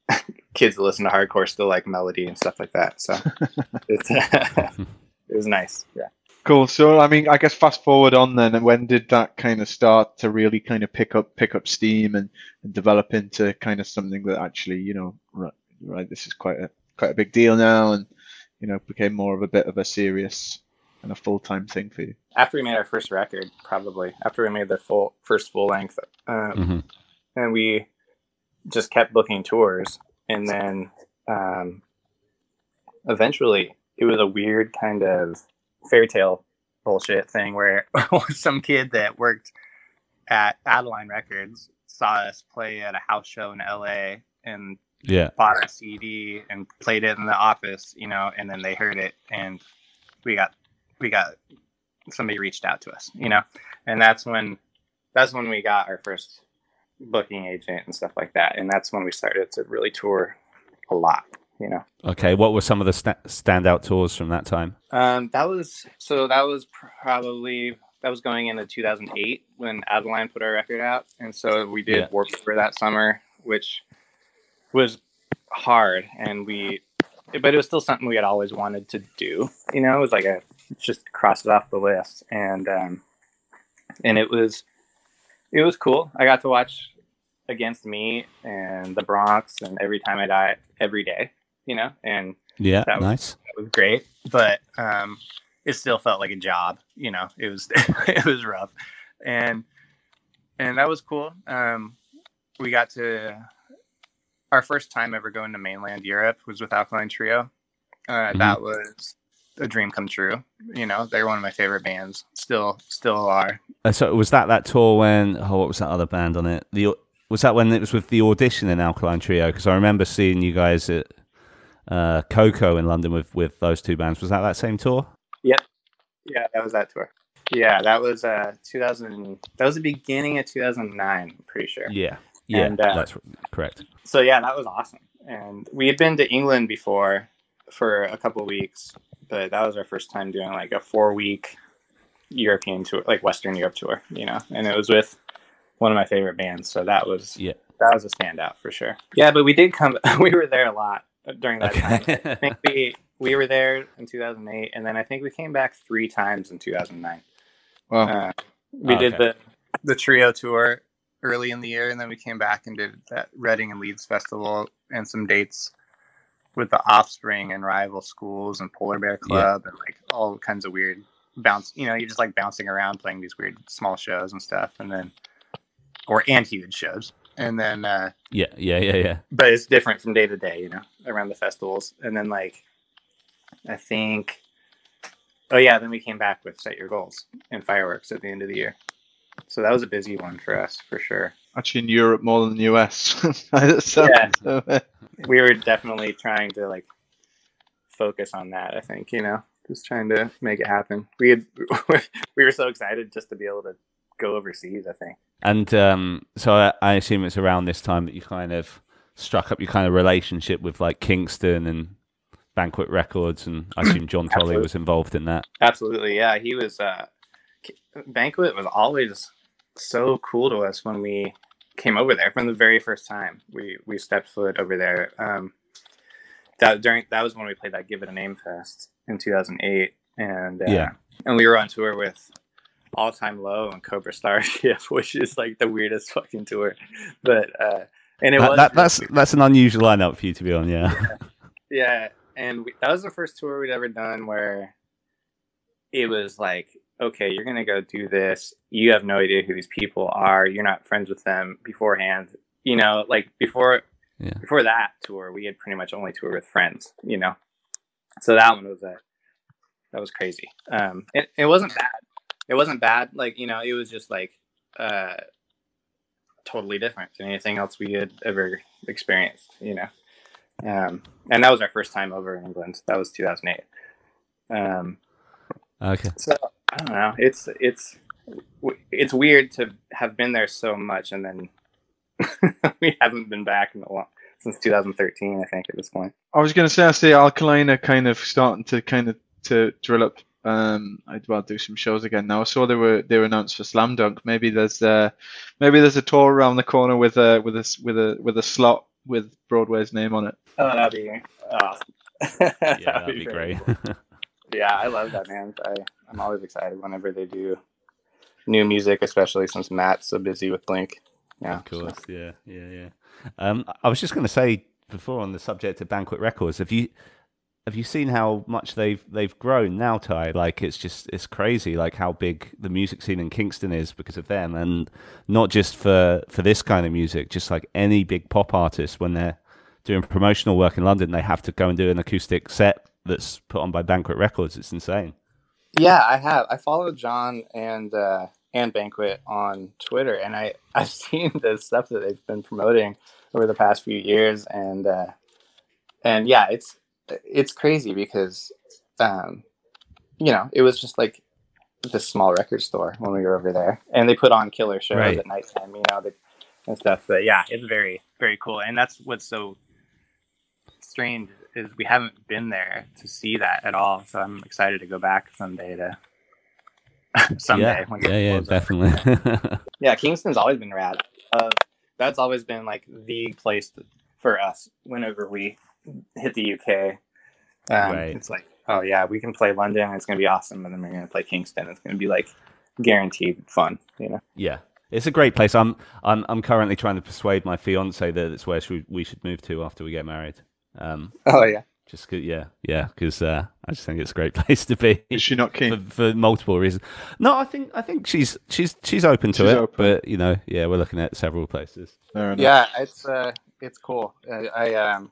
Kids that listen to hardcore still like melody and stuff like that. So it's, it was nice. Yeah. Cool. So, I mean, I guess fast forward on then, and when did that kind of start to really kind of pick up pick up steam and, and develop into kind of something that actually, you know, right, right, this is quite a quite a big deal now, and you know, became more of a bit of a serious and a full time thing for you. After we made our first record, probably after we made the full first full length, um, hmm and we just kept booking tours, and then um, eventually it was a weird kind of fairy tale bullshit thing where some kid that worked at Adeline Records saw us play at a house show in LA and Yeah. bought a CD and played it in the office, you know, and then they heard it and we got we got somebody reached out to us, you know. And that's when that's when we got our first booking agent and stuff like that. And that's when we started to really tour a lot, you know. Okay. What were some of the sta- standout tours from that time? Um, that was so that was probably that was going into 2008 when Adeline put our record out, and so we did Yeah. Warped Tour that summer, which was hard, and we, but it was still something we had always wanted to do. You know, it was like a just cross it off the list, and um, and it was it was cool. I got to watch Against Me and the Bronx and Every Time I Die every day. You know, and Yeah. That was- nice. it was great, but um, it still felt like a job. You know, it was it was rough, and and that was cool. Um, we got to our first time ever going to mainland Europe was with Alkaline Trio. Uh, Mhm. That was a dream come true. You know, they're one of my favorite bands. Still, still are. Uh, so was that that tour when? Oh, what was that other band on it? The was that when it was with the audition in Alkaline Trio? Because I remember seeing you guys at uh, KOKO in London with with those two bands. Was that that same tour? Yeah, that was that tour. Yeah, that was uh 2000. That was the beginning of 2009. I'm pretty sure. Yeah. Yeah. And, uh, that's correct. so yeah, that was awesome. And we had been to England before for a couple of weeks, but that was our first time doing like a four week European tour, like Western Europe tour, you know. And it was with one of my favorite bands, so that was Yeah. that was a standout for sure. Yeah, but we did come. We were there a lot during that time. I think we we were there in 2008, and then I think we came back three times in 2009. Wow. Uh, we Oh, did okay. the the trio tour early in the year, and then we came back and did that Reading and Leeds festival and some dates with the Offspring and rival schools and Polar Bear Club and like all kinds of weird bounce. You know, you're just like bouncing around playing these weird small shows and stuff, and then or and huge shows, and then uh, yeah. Yeah. Yeah. Yeah. but it's different from day to day, you know, around the festivals. And then like I think oh yeah, then we came back with set your goals and fireworks at the end of the year. So that was a busy one for us for sure. Actually, in Europe more than the US. so, Yeah. so, uh, We were definitely trying to like focus on that, I think, you know, just trying to make it happen. We had we were so excited just to be able to go overseas, I think. And um, so I, I assume it's around this time that you kind of struck up your kind of relationship with like Kingston and Banquet Records, and I assume Jon Tolley was involved in that. Absolutely, yeah. He was uh, banquet was always so cool to us when we came over there from the very first time we we stepped foot over there. Um, that during that was when we played that Give It a Name Fest in 2008, and uh, Yeah. and we were on tour with All Time Low and Cobra Starship, which is like the weirdest fucking tour, but uh, and it That, was that, that's that's an unusual lineup for you to be on. Yeah. yeah and we, that was the first tour we'd ever done where it was like, okay, you're gonna go do this. You have no idea who these people are. You're not friends with them beforehand. You know, like before Yeah. before that tour, we had pretty much only toured with friends. You know, so that one was a that was crazy. Um, it, it wasn't bad. It wasn't bad. Like you know, it was just like uh, totally different than anything else we had ever experienced. You know, um, and that was our first time over in England. That was 2008. Um, Okay. so I don't know. It's it's it's weird to have been there so much and then we haven't been back in a long since 2013. I think at this point. I was going to say, I see Alkaline are kind of starting to kind of to drill up. Um, I'd well do some shows again now. I saw they were they were announced for Slam Dunk. Maybe there's uh, maybe there's a tour around the corner with a with a s- with a with a slot with Broadway's name on it. Oh, that'd be awesome. Yeah, that'd be very great. cool. Yeah, I love that man. I I'm always excited whenever they do new music, especially since Matt's so busy with Blink. Yeah, of course. Yeah, yeah, yeah. Um, I was just going to say before on the subject of Banquet Records, have you have you seen how much they've they've grown now, Ty? Like it's just it's crazy, like how big the music scene in Kingston is because of them, and not just for for this kind of music, just like any big pop artist when they're doing promotional work in London, they have to go and do an acoustic set that's put on by Banquet Records. It's insane. Yeah, I have. I follow Jon and uh, and Banquet on Twitter, and I I've seen the stuff that they've been promoting over the past few years, and uh, and yeah, it's it's crazy because um, you know it was just like this small record store when we were over there, and they put on killer shows Right. at nighttime, you know, the, and stuff. But yeah, it's very very cool, and that's what's so strange is we haven't been there to see that at all. So I'm excited to go back someday to someday. yeah, when yeah, yeah, definitely. Yeah, Kingston's always been rad. Uh, that's always been like the place for us whenever we hit the UK. Um, Right. It's like, oh yeah, we can play London. It's gonna be awesome, and then we're gonna play Kingston. It's gonna be like guaranteed fun. You know. Yeah, it's a great place. I'm I'm I'm currently trying to persuade my fiance that it's where should, we should move to after we get married. Um, Oh yeah. just 'cause- yeah, yeah, because uh, I just think it's a great place to be Is she not for, keen? for multiple reasons. No, I think I think she's she's she's open to She's it, open. but you know, yeah, we're looking at several places. Fair. Yeah, it's uh, it's cool. I, I um,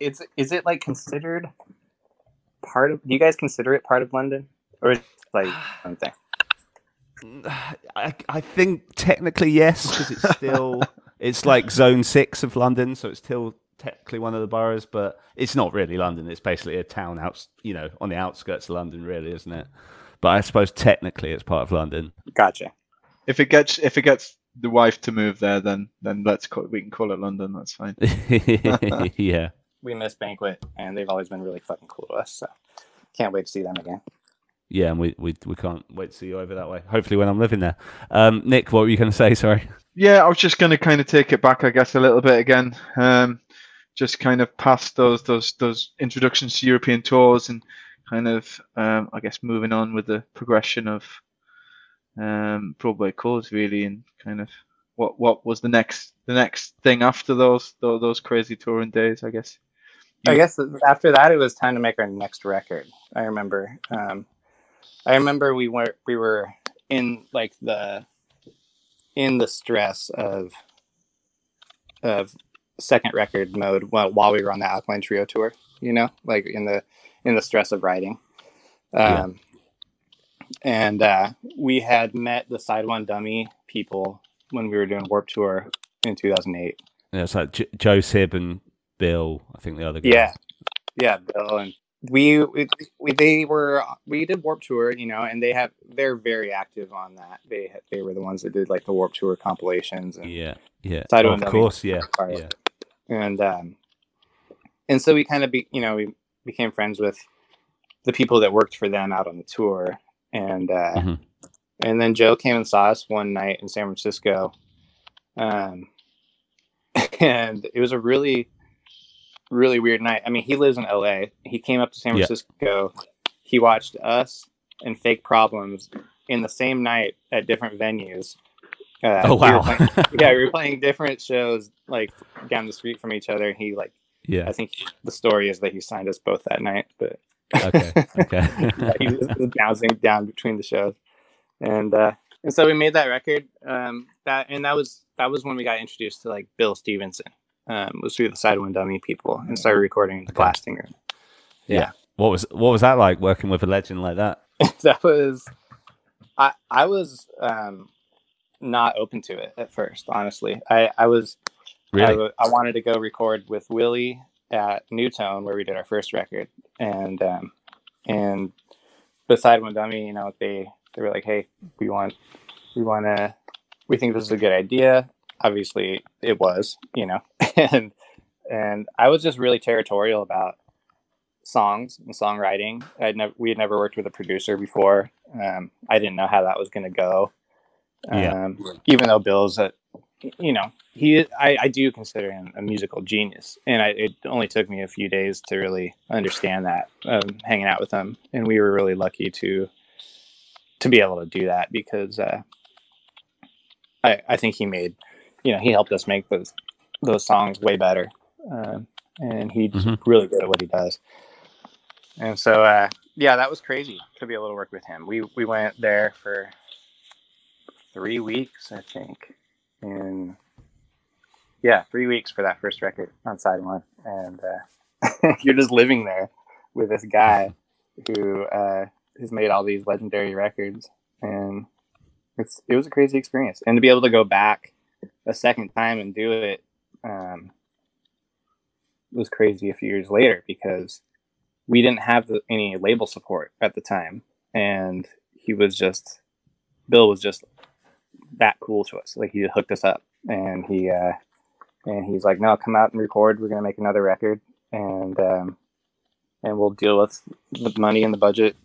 it's is it like considered part of? Do you guys consider it part of London, or is it like something? I I think technically yes, because it's still it's like zone six of London, so it's still technically one of the boroughs, but it's not really London. It's basically a town out, you know, on the outskirts of London, really, isn't it? But I suppose technically it's part of London. Gotcha. If it gets if it gets the wife to move there, then then let's call, we can call it London. That's fine. yeah. We miss Banquet, and they've always been really fucking cool to us. So can't wait to see them again. Yeah, and we, we we can't wait to see you over that way. Hopefully, when I'm living there. Um, Nick, what were you going to say? Sorry. Yeah, I was just going to kind of take it back, I guess, a little bit again. Um, just kind of past those those those introductions to European tours and kind of, um, I guess, moving on with the progression of um, Broadway Calls, really, and kind of what what was the next the next thing after those those, those crazy touring days, I guess. I guess after that, it was time to make our next record. I remember. Um, I remember we were we were in like the in the stress of of second record mode while, while we were on the Alkaline Trio tour. You know, like in the in the stress of writing. Yeah. Um, And uh, we had met the Side One Dummy people when we were doing Warped Tour in 2008. Yeah, it's like J- Joe Sib and Bill. I think the other guy. Yeah, yeah, Bill and we, we, we they were we did Warped Tour, you know, and they have they're very active on that. They they were the ones that did like the Warped Tour compilations and Yeah. Yeah. Don't of course. Yeah. Yeah. and um, and so we kind of be you know we became friends with the people that worked for them out on the tour, and uh, Mhm. and then Joe came and saw us one night in San Francisco, um, and it was a really really weird night. I mean, he lives in LA. He came up to San Yeah. Francisco. He watched us and Fake Problems in the same night at different venues. Uh, Oh we wow. playing- yeah, we were playing different shows like down the street from each other. He like Yeah. I think the story is that he signed us both that night, but Okay. Okay. yeah, he was, was bouncing down between the shows, and uh, and so we made that record. Um, that and that was that was when we got introduced to like Bill Stevenson. Um, was through the Side One Dummy people and started recording in the Okay. blasting room. Yeah, what was what was that like working with a legend like that? that was. I I was um, not open to it at first. Honestly, I I was I, Really? w- I wanted to go record with Willie at Newtone where we did our first record, and um, and beside one dummy, you know, they they were like, hey, we want we want to we think this is a good idea. Obviously, it was, you know, and and I was just really territorial about songs and songwriting. I'd never we had never worked with a producer before. Um, I didn't know how that was going to go. Yeah. Um, even though Bill's a you know he I, I do consider him a musical genius and I, it only took me a few days to really understand that um, hanging out with him and we were really lucky to to be able to do that because uh, I, I think he made you know he helped us make those those songs way better. Um, and he's Mhm. really good at what he does. And so uh, yeah that was crazy to be able to work with him. We we went there for three weeks I think. In yeah three weeks for that first record on side one and uh, you're just living there with this guy who uh, has made all these legendary records. And it's it was a crazy experience. And to be able to go back a second time and do it um, was crazy a few years later because we didn't have the, any label support at the time. And he was just bill was just that cool to us. Like he hooked us up and he uh and he's like no come out and record. We're gonna make another record and um and we'll deal with the money and the budget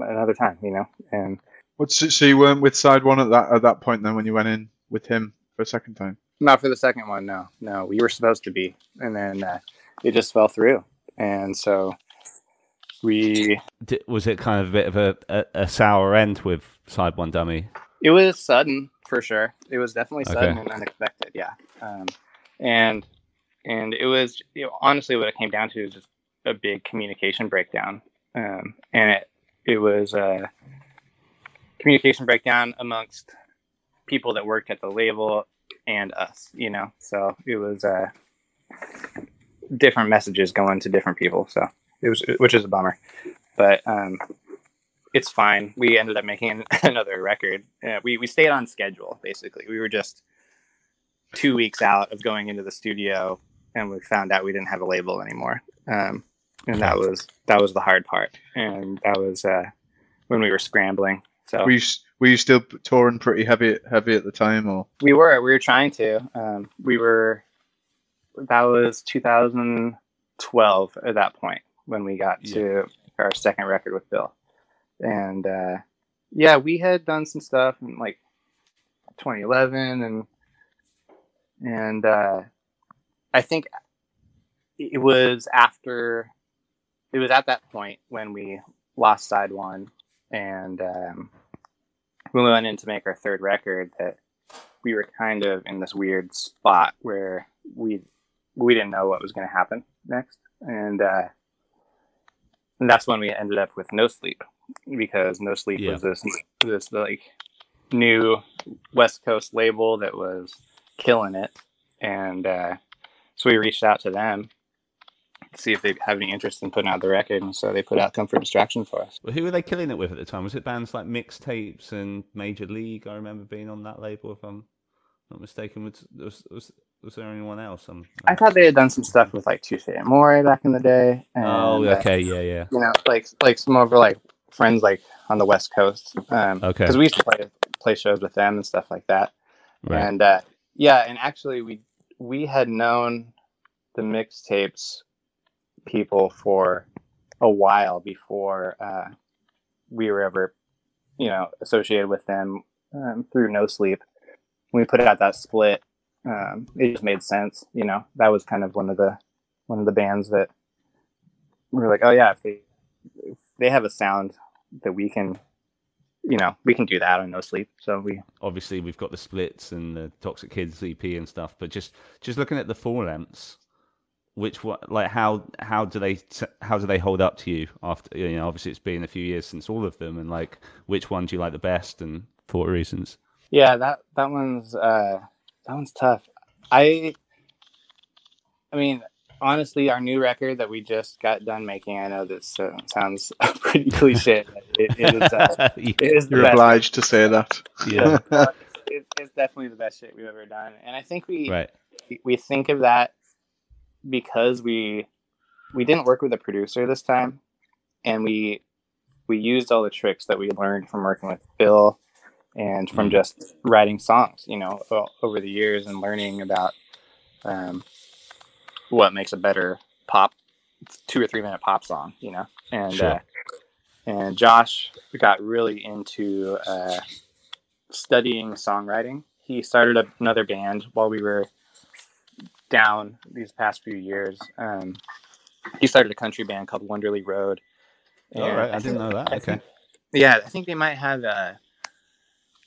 another time you know? And What's it, so you weren't with side one at that at that point then when you went in with him for a second time? Not for the second one, no, no. We were supposed to be, and then uh, it just fell through, and so we. D- was it kind of a bit of a, a, a sour end with Side One Dummy? It was sudden for sure. It was definitely sudden Okay. and unexpected. Yeah, um, and and it was you know, honestly what it came down to is just a big communication breakdown, um, and it it was a communication breakdown amongst people that worked at the label and us. You know, so it was uh, different messages going to different people. So it was, which is a bummer, but um, it's fine. We ended up making another record. Uh, we we stayed on schedule basically. We were just two weeks out of going into the studio, and we found out we didn't have a label anymore. Um, and that was that was the hard part, and that was uh, when we were scrambling. So Were you were you still touring pretty heavy heavy at the time or? we were we were trying to. Um, we were that was 2012 at that point when we got to our second record with Bill, and uh, yeah, we had done some stuff in like 2011 and and uh, I think it was after it was at that point when we lost side one and um, when we went in to make our third record that we were kind of in this weird spot where we we didn't know what was going to happen next. And uh and that's when we ended up with no sleep because no sleep Yeah. was this this like new west coast label that was killing it. And uh so we reached out to them see if they have any interest in putting out the record and so they put out comfort distraction for us Well, who were they killing it with at the time? Was it bands like Mixtapes and Major League? I remember being on that label, if I'm not mistaken. Was was, was, was there anyone else? Um, i thought they had done some stuff with like tuesday and more back in the day and, oh, uh, okay, yeah, yeah. you know, like like some of our like friends like on the West Coast. Um, Okay. Because we used to play play shows with them and stuff like that. Right. And uh, yeah, and actually we we had known the mixtapes people for a while before uh, we were ever, you know, associated with them um, through No Sleep. When we put out that split, um, it just made sense. You know, that was kind of one of the one of the bands that we were like, oh yeah, if they if they have a sound that we can, you know, we can do that on No Sleep. So we Obviously, we've got the splits and the Toxic Kids EP and stuff, but just just looking at the four lamps, which one like how how do they how do they hold up to you after you know obviously it's been a few years since all of them and like which one do you like the best and for what reasons? Yeah that that one's uh that one's tough. I i mean honestly our new record that we just got done making i know this uh, sounds pretty cliche it, it, is, uh, it is you're obliged to say that. Yeah. It, it's definitely the best shit we've ever done and i think we right. we think of that because we we didn't work with a producer this time, and we we used all the tricks that we learned from working with Bill and from mm. just writing songs, you know, over the years and learning about um, what makes a better pop two or three minute pop song, you know, and sure. uh, and Josh got really into uh, studying songwriting. He started another band while we were down these past few years. Um, he started a country band called Wonderly Road. All oh, right, I, I didn't know that. Okay. Think, yeah, I think they might have a. Uh,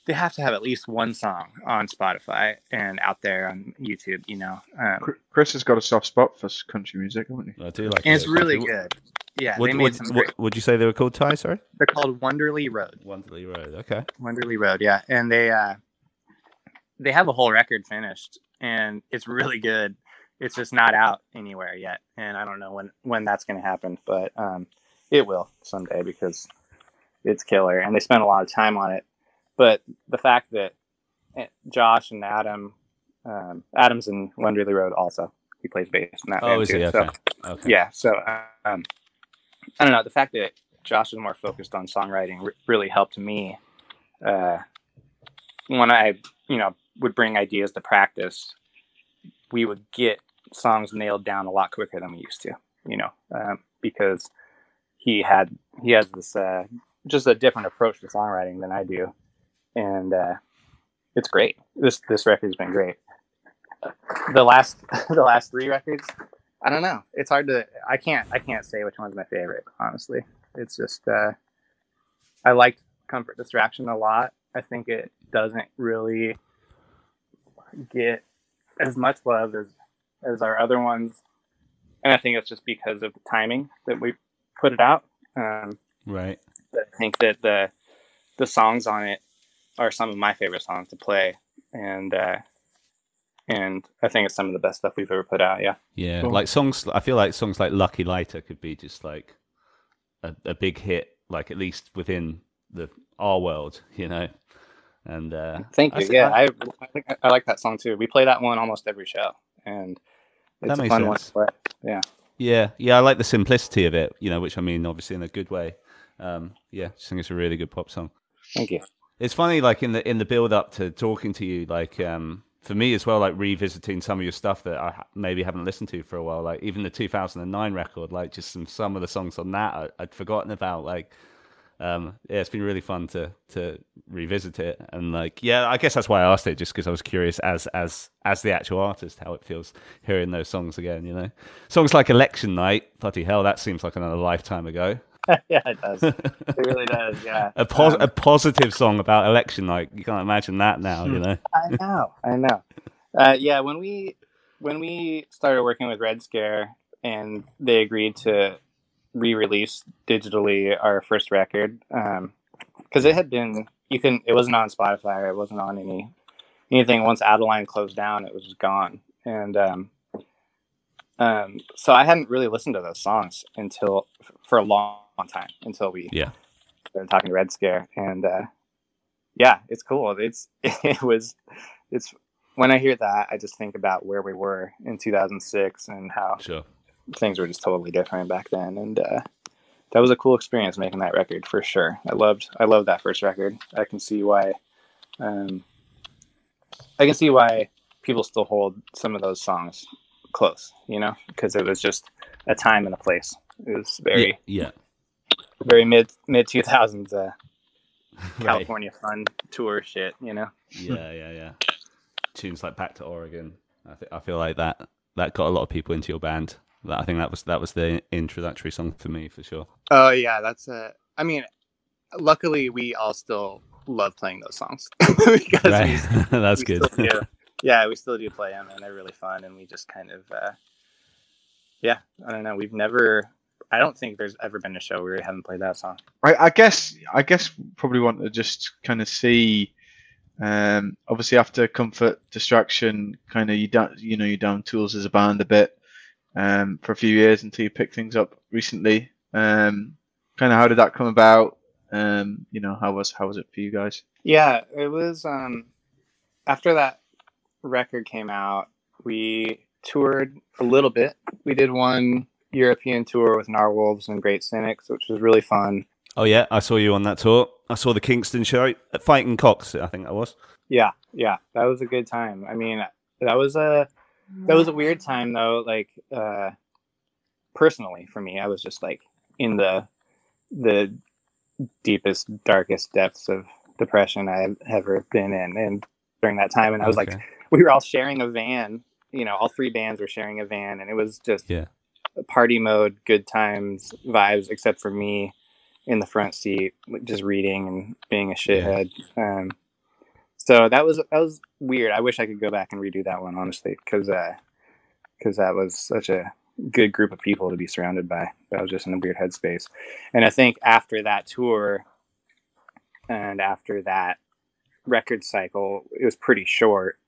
they have to have at least one song on Spotify and out there on YouTube. You know, um, Chris has got a soft spot for country music, haven't he? I do like. And it. it's really good. Yeah, what, what, what, would you say they were called? Ty, sorry. They're called Wonderly Road. Wonderly Road. Okay. Wonderly Road. Yeah, and they uh, they have a whole record finished, and it's really good. It's just not out anywhere yet, and I don't know when when that's going to happen, but um, it will someday because it's killer, and they spent a lot of time on it. But the fact that eh, Josh and Adam, um, Adam's in Wonderly Road also. He plays bass in that. Oh, is too. he? Okay. So, okay. Yeah. So um, I don't know. The fact that Josh is more focused on songwriting really helped me uh, when I, you know, would bring ideas to practice, we would get songs nailed down a lot quicker than we used to, you know, um, because he had he has this uh, just a different approach to songwriting than I do, and uh, it's great. This this record's been great. The last the last three records, I don't know. It's hard to I can't I can't say which one's my favorite. Honestly, it's just uh, I liked Comfort Distraction a lot. I think it doesn't really get as much love as as our other ones, and I think it's just because of the timing that we put it out. Um, right. I think that the the songs on it are some of my favorite songs to play, and uh, and I think it's some of the best stuff we've ever put out. Yeah. Yeah, cool. like songs. I feel like songs like "Lucky Lighter" could be just like a, a big hit, like at least within the our world, you know. And uh, thank you. I, yeah, I, I, I like that song too. We play that one almost every show, and it's a fun sense. one. Yeah. Yeah, yeah, I like the simplicity of it. You know, which I mean, obviously in a good way. Um, yeah, I think it's a really good pop song. Thank you. It's funny, like in the in the build up to talking to you, like um, for me as well, like revisiting some of your stuff that I maybe haven't listened to for a while, like even the 2009 record, like just some some of the songs on that I, would forgotten about, like um, yeah, it's been really fun to to revisit it and like yeah, I guess that's why I asked it just because I was curious as as as the actual artist how it feels hearing those songs again. You know, songs like Election Night, bloody hell, that seems like another lifetime ago. yeah, it does. It really does. Yeah, a pos- um, a positive song about election night. You can't imagine that now. You know. I know. I know. Uh, yeah, when we when we started working with Red Scare and they agreed to re-release digitally our first record because um, it had been you can it wasn't on Spotify it wasn't on any anything. Once Adeline closed down it was just gone. And um, um, so I hadn't really listened to those songs until for a long, long time until we yeah. started talking to Red Scare. And uh, yeah it's cool. It's it was it's when I hear that I just think about where we were in 2006 and how sure things were just totally different back then, and uh, that was a cool experience making that record for sure. I loved I loved that first record. I can see why, um, I can see why people still hold some of those songs close, you know, because it was just a time and a place. It was very yeah, yeah. very mid mid two thousands uh, California right. fun tour shit, you know. yeah, yeah, yeah. Tunes like Back to Oregon. I think I feel like that that got a lot of people into your band. I think that was that was the introductory song for me for sure. Oh yeah, that's a. I mean, luckily we all still love playing those songs because right. we, that's we good. yeah, we still do play them, and they're really fun. And we just kind of, uh, yeah, I don't know. We've never. I don't think there's ever been a show where we haven't played that song. I, I guess I guess probably want to just kind of see. Um, obviously, after Comfort Distraction, kind of you down, you know, you down tools as a band a bit um, for a few years until you picked things up recently. Um, kind of how did that come about? Um, you know, how was how was it for you guys? Yeah, it was. Um, after that record came out, we toured a little bit. We did one European tour with Narwolves and Great Cynics, which was really fun. Oh yeah, I saw you on that tour. I saw the Kingston show at Fighting Cocks. I think that was. Yeah, yeah, that was a good time. I mean, that was a that was a weird time though. Like uh, personally for me, I was just like in the the deepest, darkest depths of depression I've ever been in, and during that time, and I was Okay. like, we were all sharing a van. You know, all three bands were sharing a van, and it was just Yeah. party mode, good times, vibes, except for me in the front seat, like, just reading and being a shithead. Um, so that was that was weird. I wish I could go back and redo that one, honestly, because because that was such a good group of people to be surrounded by. But I was just in a weird headspace, and I think after that tour and after that record cycle, it was pretty short.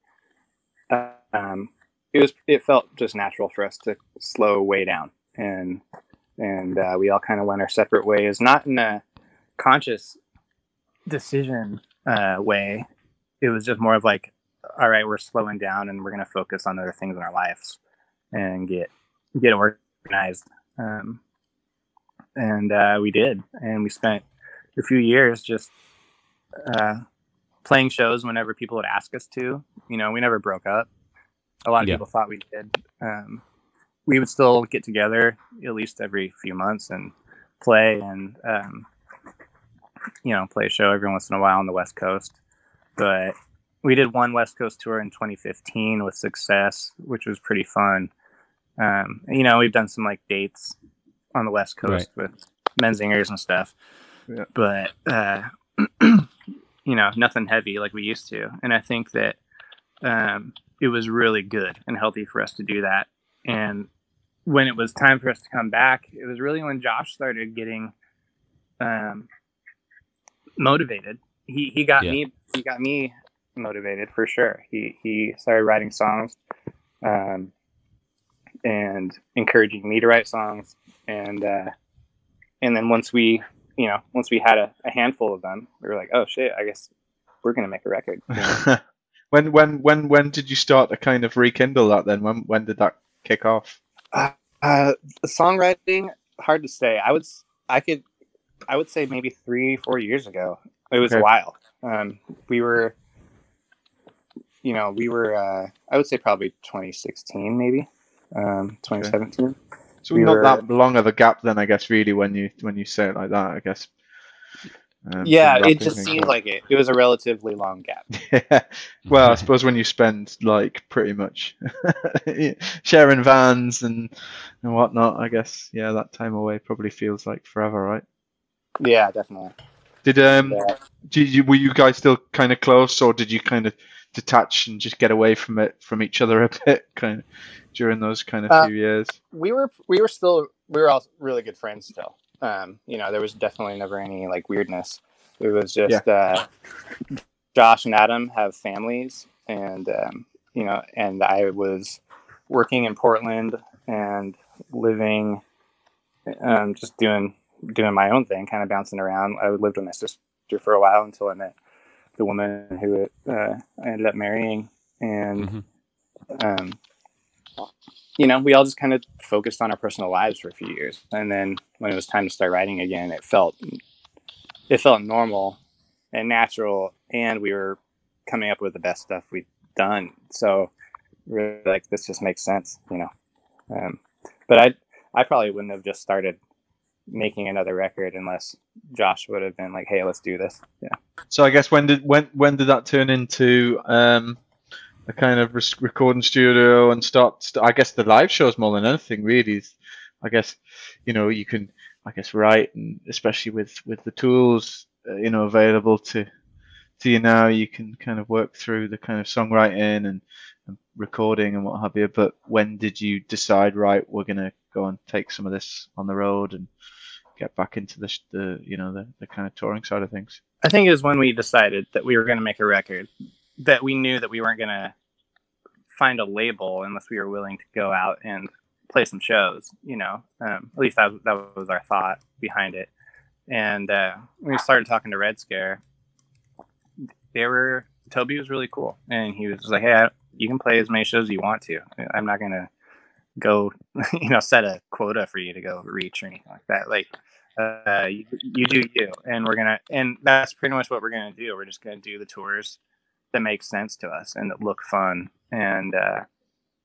Um, it was it felt just natural for us to slow way down and and uh, we all kind of went our separate ways not in a conscious decision uh, way it was just more of like all right we're slowing down and we're going to focus on other things in our lives and get get organized um, and uh, we did and we spent a few years just uh, playing shows whenever people would ask us to you know we never broke up a lot of Yeah. people thought we did. Um, we would still get together at least every few months and play and um, you know play a show every once in a while on the West Coast. But we did one West Coast tour in 2015 with Success, which was pretty fun. Um, you know, we've done some like dates on the West Coast with Menzingers and stuff, Yeah. but uh, you know, nothing heavy like we used to. And I think that um, it was really good and healthy for us to do that. And when it was time for us to come back, it was really when Josh started getting um, motivated. He he got Yeah. me he got me motivated for sure. He he started writing songs, um, and encouraging me to write songs. And uh, and then once we you know once we had a, a handful of them, we were like, oh shit, I guess we're gonna make a record. you know? when when when when did you start to kind of rekindle that? Then when when did that kick off? Uh, songwriting, hard to say. I would, I could, I would say maybe three, four years ago. It was Okay. a while. Um, we were, you know, we were. Uh, I would say probably 2016, maybe, um, 2017. So We not were- that long of a gap then, I guess. Really, when you when you say it like that, I guess. Um, Yeah, it just seemed like it. It was a relatively long gap. Yeah. Well, I suppose when you spend like pretty much sharing vans and and whatnot, I guess yeah, that time away probably feels like forever, right? Yeah, definitely. Did um, Yeah. did you were you guys still kind of close, or did you kind of detach and just get away from it from each other a bit, kind of during those kind of Uh, few years? we were we were still we were all really good friends still. Um, you know, there was definitely never any like weirdness. It was just uh, Josh and Adam have families, and um, you know, and I was working in Portland and living, um, just doing doing my own thing, kind of bouncing around. I lived with my sister for a while until I met the woman who uh, I ended up marrying, and Mhm. um, you know, we all just kind of focused on our personal lives for a few years, and then when it was time to start writing again, it felt it felt normal and natural, and we were coming up with the best stuff we've done. So, we're like, this just makes sense, you know. Um, but I I probably wouldn't have just started making another record unless Josh would have been like, hey, let's do this. Yeah. So I guess when did when when did that turn into um, a kind of recording studio and start, st- I guess the live shows more than anything really. is- I guess you know you can I guess write and especially with with the tools uh, you know available to to you now you can kind of work through the kind of songwriting and recording and what have you. But when did you decide? Right, we're gonna go and take some of this on the road and get back into the, the you know the, the kind of touring side of things. I think it was when we decided that we were going to make a record that we knew that we weren't going to find a label unless we were willing to go out and play some shows. You know, um, at least that that was our thought behind it. And uh, we started talking to Red Scare. They were Toby was really cool, and he was like, "Hey, you can play as many shows as you want to. I'm not gonna go, you know, set a quota for you to go reach or anything like that. Like, uh, you, you do you, and we're gonna, and that's pretty much what we're gonna do. We're just gonna do the tours that make sense to us and that look fun, and uh,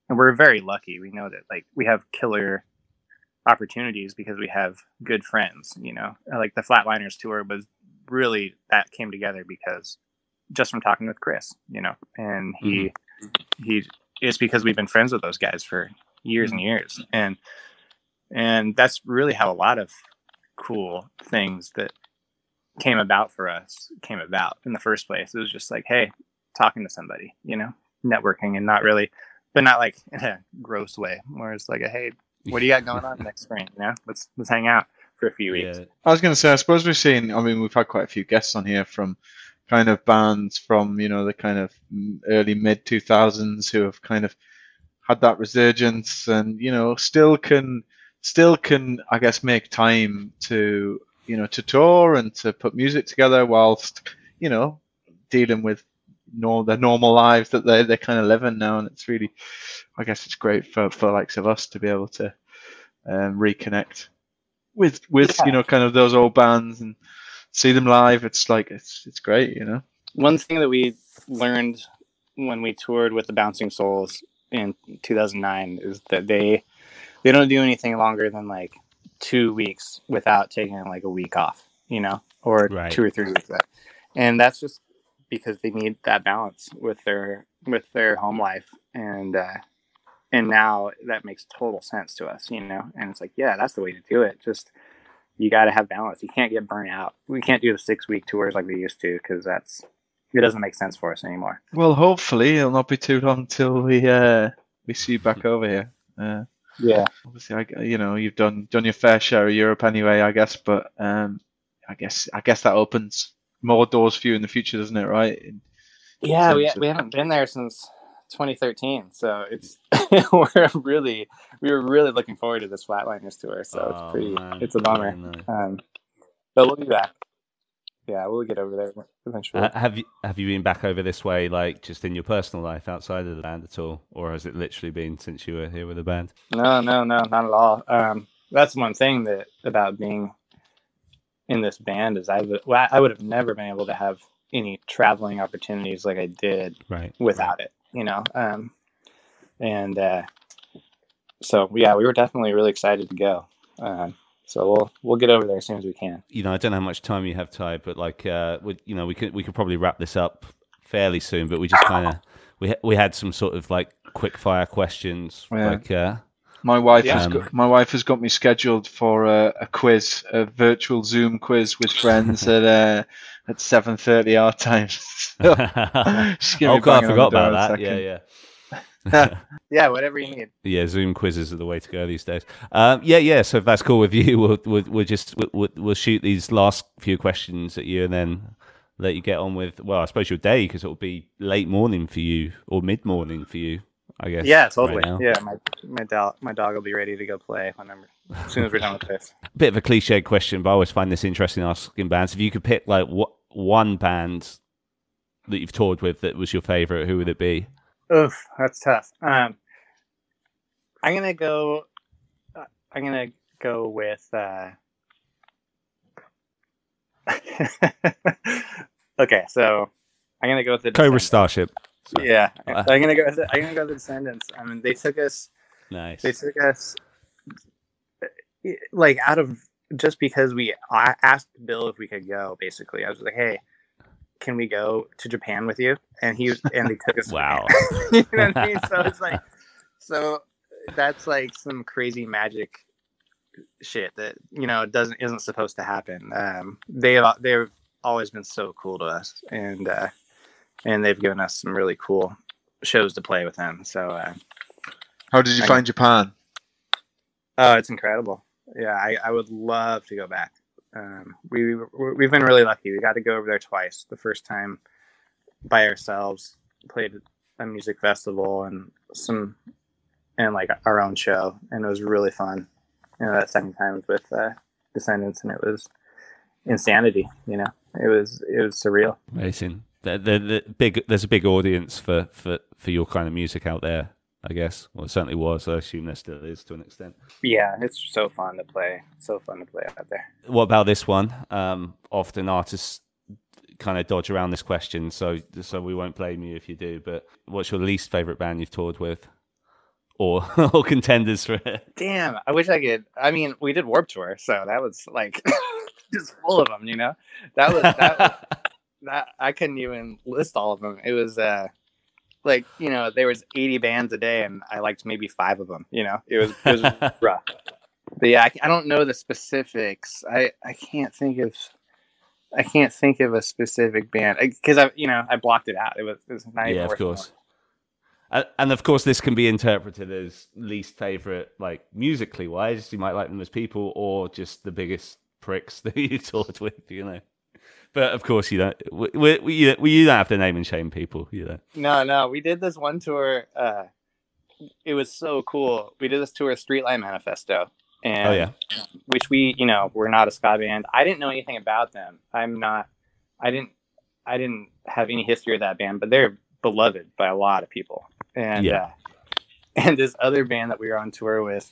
and we're very lucky. We know that like we have killer opportunities because we have good friends. You know, like the Flatliners tour was really that came together because just from talking with Chris, you know, and he mm-hmm. He it's because we've been friends with those guys for years and mm-hmm. years. And and that's really how a lot of cool things that came about for us came about in the first place. It was just like hey talking to somebody you know networking and not really but not like in a gross way where it's like a, hey what do you got going on next spring you know? Let's let's hang out for a few weeks. Yeah. i was going to say i suppose we've seen i mean we've had quite a few guests on here from kind of bands from you know the kind of early mid 2000s who have kind of had that resurgence and you know still can still can I guess make time to you know to tour and to put music together whilst you know dealing with no their normal lives that they they're kind of living now and it's really I guess it's great for for likes of us to be able to um, reconnect with with yeah. you know kind of those old bands and see them live it's like it's it's great you know one thing that we learned when we toured with the bouncing souls in 2009 is that they they don't do anything longer than like two weeks without taking like a week off, you know, or right. two or three weeks. And that's just because they need that balance with their with their home life and uh and now that makes total sense to us, you know. And it's like, yeah, that's the way to do it. Just you got to have balance. You can't get burnt out. We can't do the six week tours like we used to because that's it doesn't make sense for us anymore. Well, hopefully it'll not be too long till we uh, we see you back over here. Uh, yeah. Obviously, I, you know, you've done done your fair share of Europe anyway, I guess. But um, I guess I guess that opens more doors for you in the future, doesn't it? Right? In, yeah, we, we haven't been there since 2013, so it's we're really we were really looking forward to this Flatliners tour. So oh, it's pretty, man. it's a bummer. Um, but we'll be back yeah, we'll get over there eventually. Uh, have you have you been back over this way, like just in your personal life outside of the band at all, or has it literally been since you were here with the band? No, no, no, not at all. Um, that's one thing that about being in this band is I would well, I would have never been able to have any traveling opportunities like I did right without it, you know. Um, and uh, so yeah, we were definitely really excited to go. Um, so we'll we'll get over there as soon as we can. You know, I don't know how much time you have, Ty, but like, uh, we, you know, we could we could probably wrap this up fairly soon. But we just kind of we we had some sort of like quick fire questions, yeah. like. Uh, my wife yeah. has got, my wife has got me scheduled for a, a quiz, a virtual Zoom quiz with friends at uh, at seven thirty our time. So, oh God, I forgot about that. Yeah, yeah. yeah, whatever you need. Yeah, Zoom quizzes are the way to go these days. Um, yeah, yeah. So if that's cool with you, we'll we'll, we'll just we'll, we'll shoot these last few questions at you, and then let you get on with. Well, I suppose your day because it'll be late morning for you or mid morning for you. I guess. Yeah, totally. Right yeah, my my dog my dog will be ready to go play whenever as soon as we're done with this. Bit of a cliche question, but I always find this interesting asking bands. If you could pick like what one band that you've toured with that was your favorite, who would it be? Oof, that's tough. Um, I'm gonna go. Uh, I'm gonna go with. Uh... okay, so I'm gonna go with the Cobra Starship. So. Yeah, uh, I'm gonna go. With the, I'm gonna go with the Descendents. I mean, they took us. Nice. They took us like out of just because we I asked Bill if we could go. Basically, I was like, "Hey, can we go to Japan with you? And he and they took us. wow. you know what I mean? So it's like, so that's like some crazy magic shit that you know doesn't isn't supposed to happen. Um, they they've always been so cool to us, and uh, and they've given us some really cool shows to play with them. So, uh, How did you I- find Japan? oh, it's incredible. Yeah, I, I would love to go back. Um, we we- we've been really lucky. We got to go over there twice. The first time by ourselves, played a music festival and some and like our own show, and it was really fun. You know, that second time was with uh, Descendents, and it was insanity. You know, it was it was surreal. Amazing. The, the, the big, there's a big audience for, for, for your kind of music out there, I guess. Well, it certainly was. I assume there still is to an extent. Yeah, it's so fun to play. So fun to play out there. What about this one? Um, often artists kind of dodge around this question, so so we won't blame you if you do. But what's your least favorite band you've toured with, or or contenders for it? Damn, I wish I could. I mean, we did Warped Tour, so that was like just full of them. You know, that was that. was, that I couldn't even list all of them. It was uh like you know there was 80 bands a day, and I liked maybe five of them. You know, it was it was rough. But yeah, I, I don't know the specifics. I I can't think of. I can't think of a specific band because I, you know, I blocked it out. It was, it was not yeah, of course. And, and of course, this can be interpreted as least favorite, like musically wise. You might like them as people, or just the biggest pricks that you toured with. You know. But of course, you don't. We, we, we, you, you don't have to name and shame people. You know. No, no, we did this one tour. Uh, it was so cool. We did this tour, of Streetlight Manifesto, and Oh yeah. which we, you know, we're not a ska band. I didn't know anything about them. I'm not. I didn't. I didn't have any history of that band, but they're beloved by a lot of people. And Yeah. uh, and this other band that we were on tour with,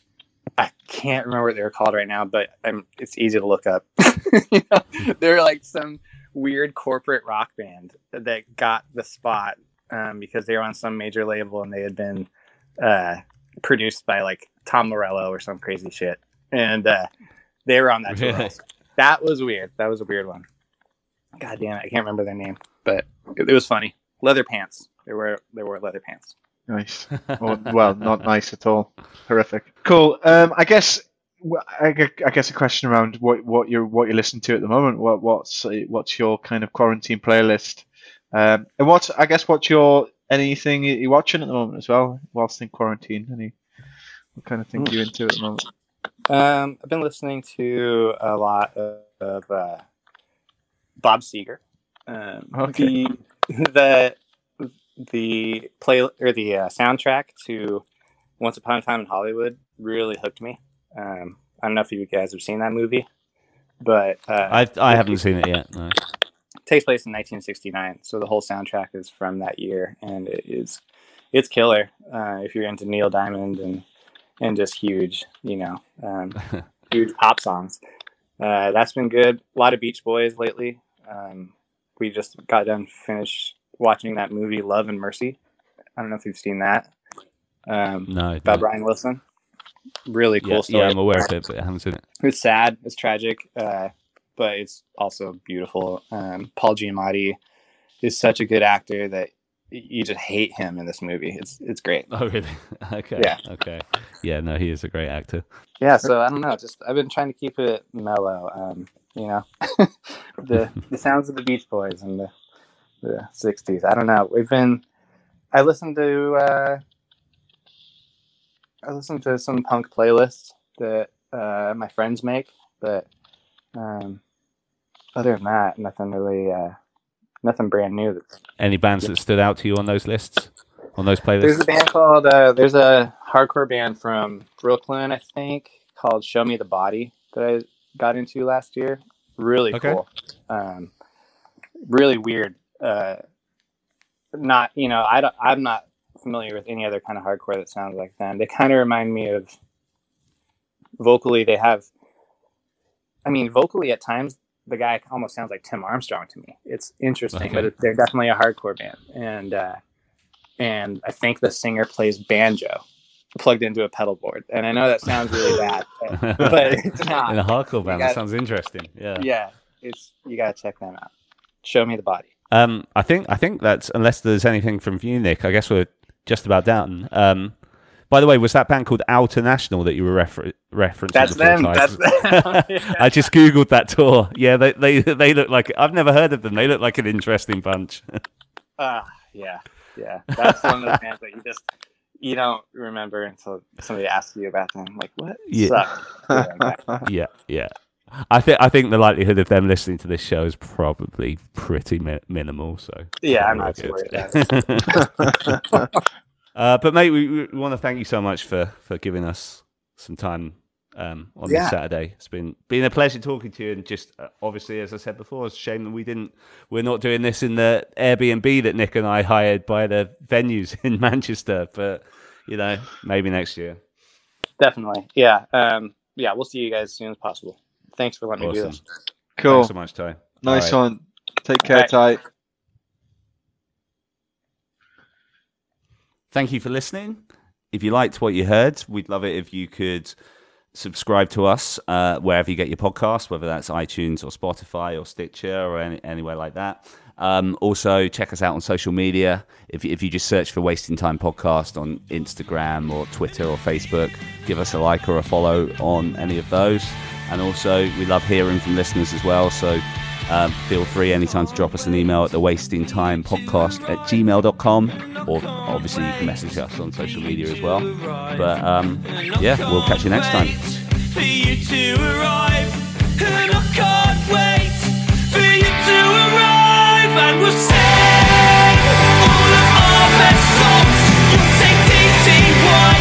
I can't remember what they were called right now, but um, it's easy to look up. you know, they're like some weird corporate rock band that got the spot um, because they were on some major label and they had been uh, produced by like Tom Morello or some crazy shit, and uh, they were on that tour. Really? That was weird. That was a weird one. God damn it, I can't remember their name, but it, it was funny. Leather pants. They were they wore leather pants. Nice. Or, well, not nice at all. Horrific. Cool. Um, I guess. I guess a question around what what you're what you're listening to at the moment. What what's uh, what's your kind of quarantine playlist? Um, and what I guess what's your anything you're watching at the moment as well whilst in quarantine? Any what kind of thing are you into at the moment? Um, I've been listening to a lot of, of uh, Bob Seger. Um, Okay. The the the play or the uh, soundtrack to Once Upon a Time in Hollywood really hooked me. Um, I don't know if you guys have seen that movie, but uh, I I haven't seen it yet. No. takes place in 1969 so the whole soundtrack is from that year and it is it's killer uh, if you're into neil diamond and and just huge you know um, huge pop songs uh, that's been good a lot of beach boys lately um, we just got done finished watching that movie love and mercy i don't know if you've seen that um, No. about no. brian wilson really cool yeah, story yeah, I'm aware of it, but I haven't seen it. it's sad it's tragic uh, but it's also beautiful um, paul giamatti is such a good actor that you just hate him in this movie it's it's great Oh really? Okay. Yeah. Okay. Yeah. No, he is a great actor. yeah so i don't know just i've been trying to keep it mellow um, you know the the sounds of the beach boys and the the 60s i don't know we've been i listened to uh i listened to some punk playlists that uh my friends make but um other than that nothing really uh nothing brand new that's Any bands that stood out to you on those lists, on those playlists? There's a band called uh, there's a hardcore band from Brooklyn, I think, called Show Me the Body that I got into last year. Really Okay. cool. Um, really weird. Uh, not you know I don't, I'm not familiar with any other kind of hardcore that sounds like them. They kind of remind me of vocally. They have, I mean, vocally at times the guy almost sounds like Tim Armstrong to me. It's interesting, Okay. but it, they're definitely a hardcore band, and uh, and I think the singer plays banjo plugged into a pedal board. And I know that sounds really bad, but, but it's not. In a hardcore band, got- that sounds interesting. Yeah. Yeah, it's you gotta check them out. Show me the body. Um, I think I think that's unless there's anything from you, Nick. I guess we're just about done. Um, by the way, was that band called Outernational that you were refer- referencing? That's them. That's them. Yeah. I just googled that tour. Yeah, they they they look like I've never heard of them. They look like an interesting bunch. Ah, yeah. Yeah, that's one of the bands that you just you don't remember until somebody asks you about them. Like, what? Yeah. Suck. yeah, yeah. I think I think the likelihood of them listening to this show is probably pretty mi- minimal. So Yeah, I'm not too worried about it. uh, but mate, we, we want to thank you so much for for giving us some time um, on Yeah. this Saturday. It's been been a pleasure talking to you, and just uh, obviously, as I said before, it's a shame that we didn't. We're not doing this in the Airbnb that Nick and I hired by the venues in Manchester, but you know, maybe next year. Definitely. Yeah. Um, yeah, we'll see you guys as soon as possible. Thanks for letting me do this. Cool. Thanks so much, Ty. Nice All right. one. Take care, Alright. Ty. Thank you for listening. If you liked what you heard, we'd love it if you could subscribe to us uh, wherever you get your podcast, whether that's iTunes or Spotify or Stitcher or any, anywhere like that. Um, also, check us out on social media. If, if you just search for Wasting Time Podcast on Instagram or Twitter or Facebook, give us a like or a follow on any of those. And also, we love hearing from listeners as well. So um, feel free anytime to drop us an email at the wasting time podcast at gmail.com or obviously you can message us on social media as well but um, yeah we'll catch you next time T-T-Y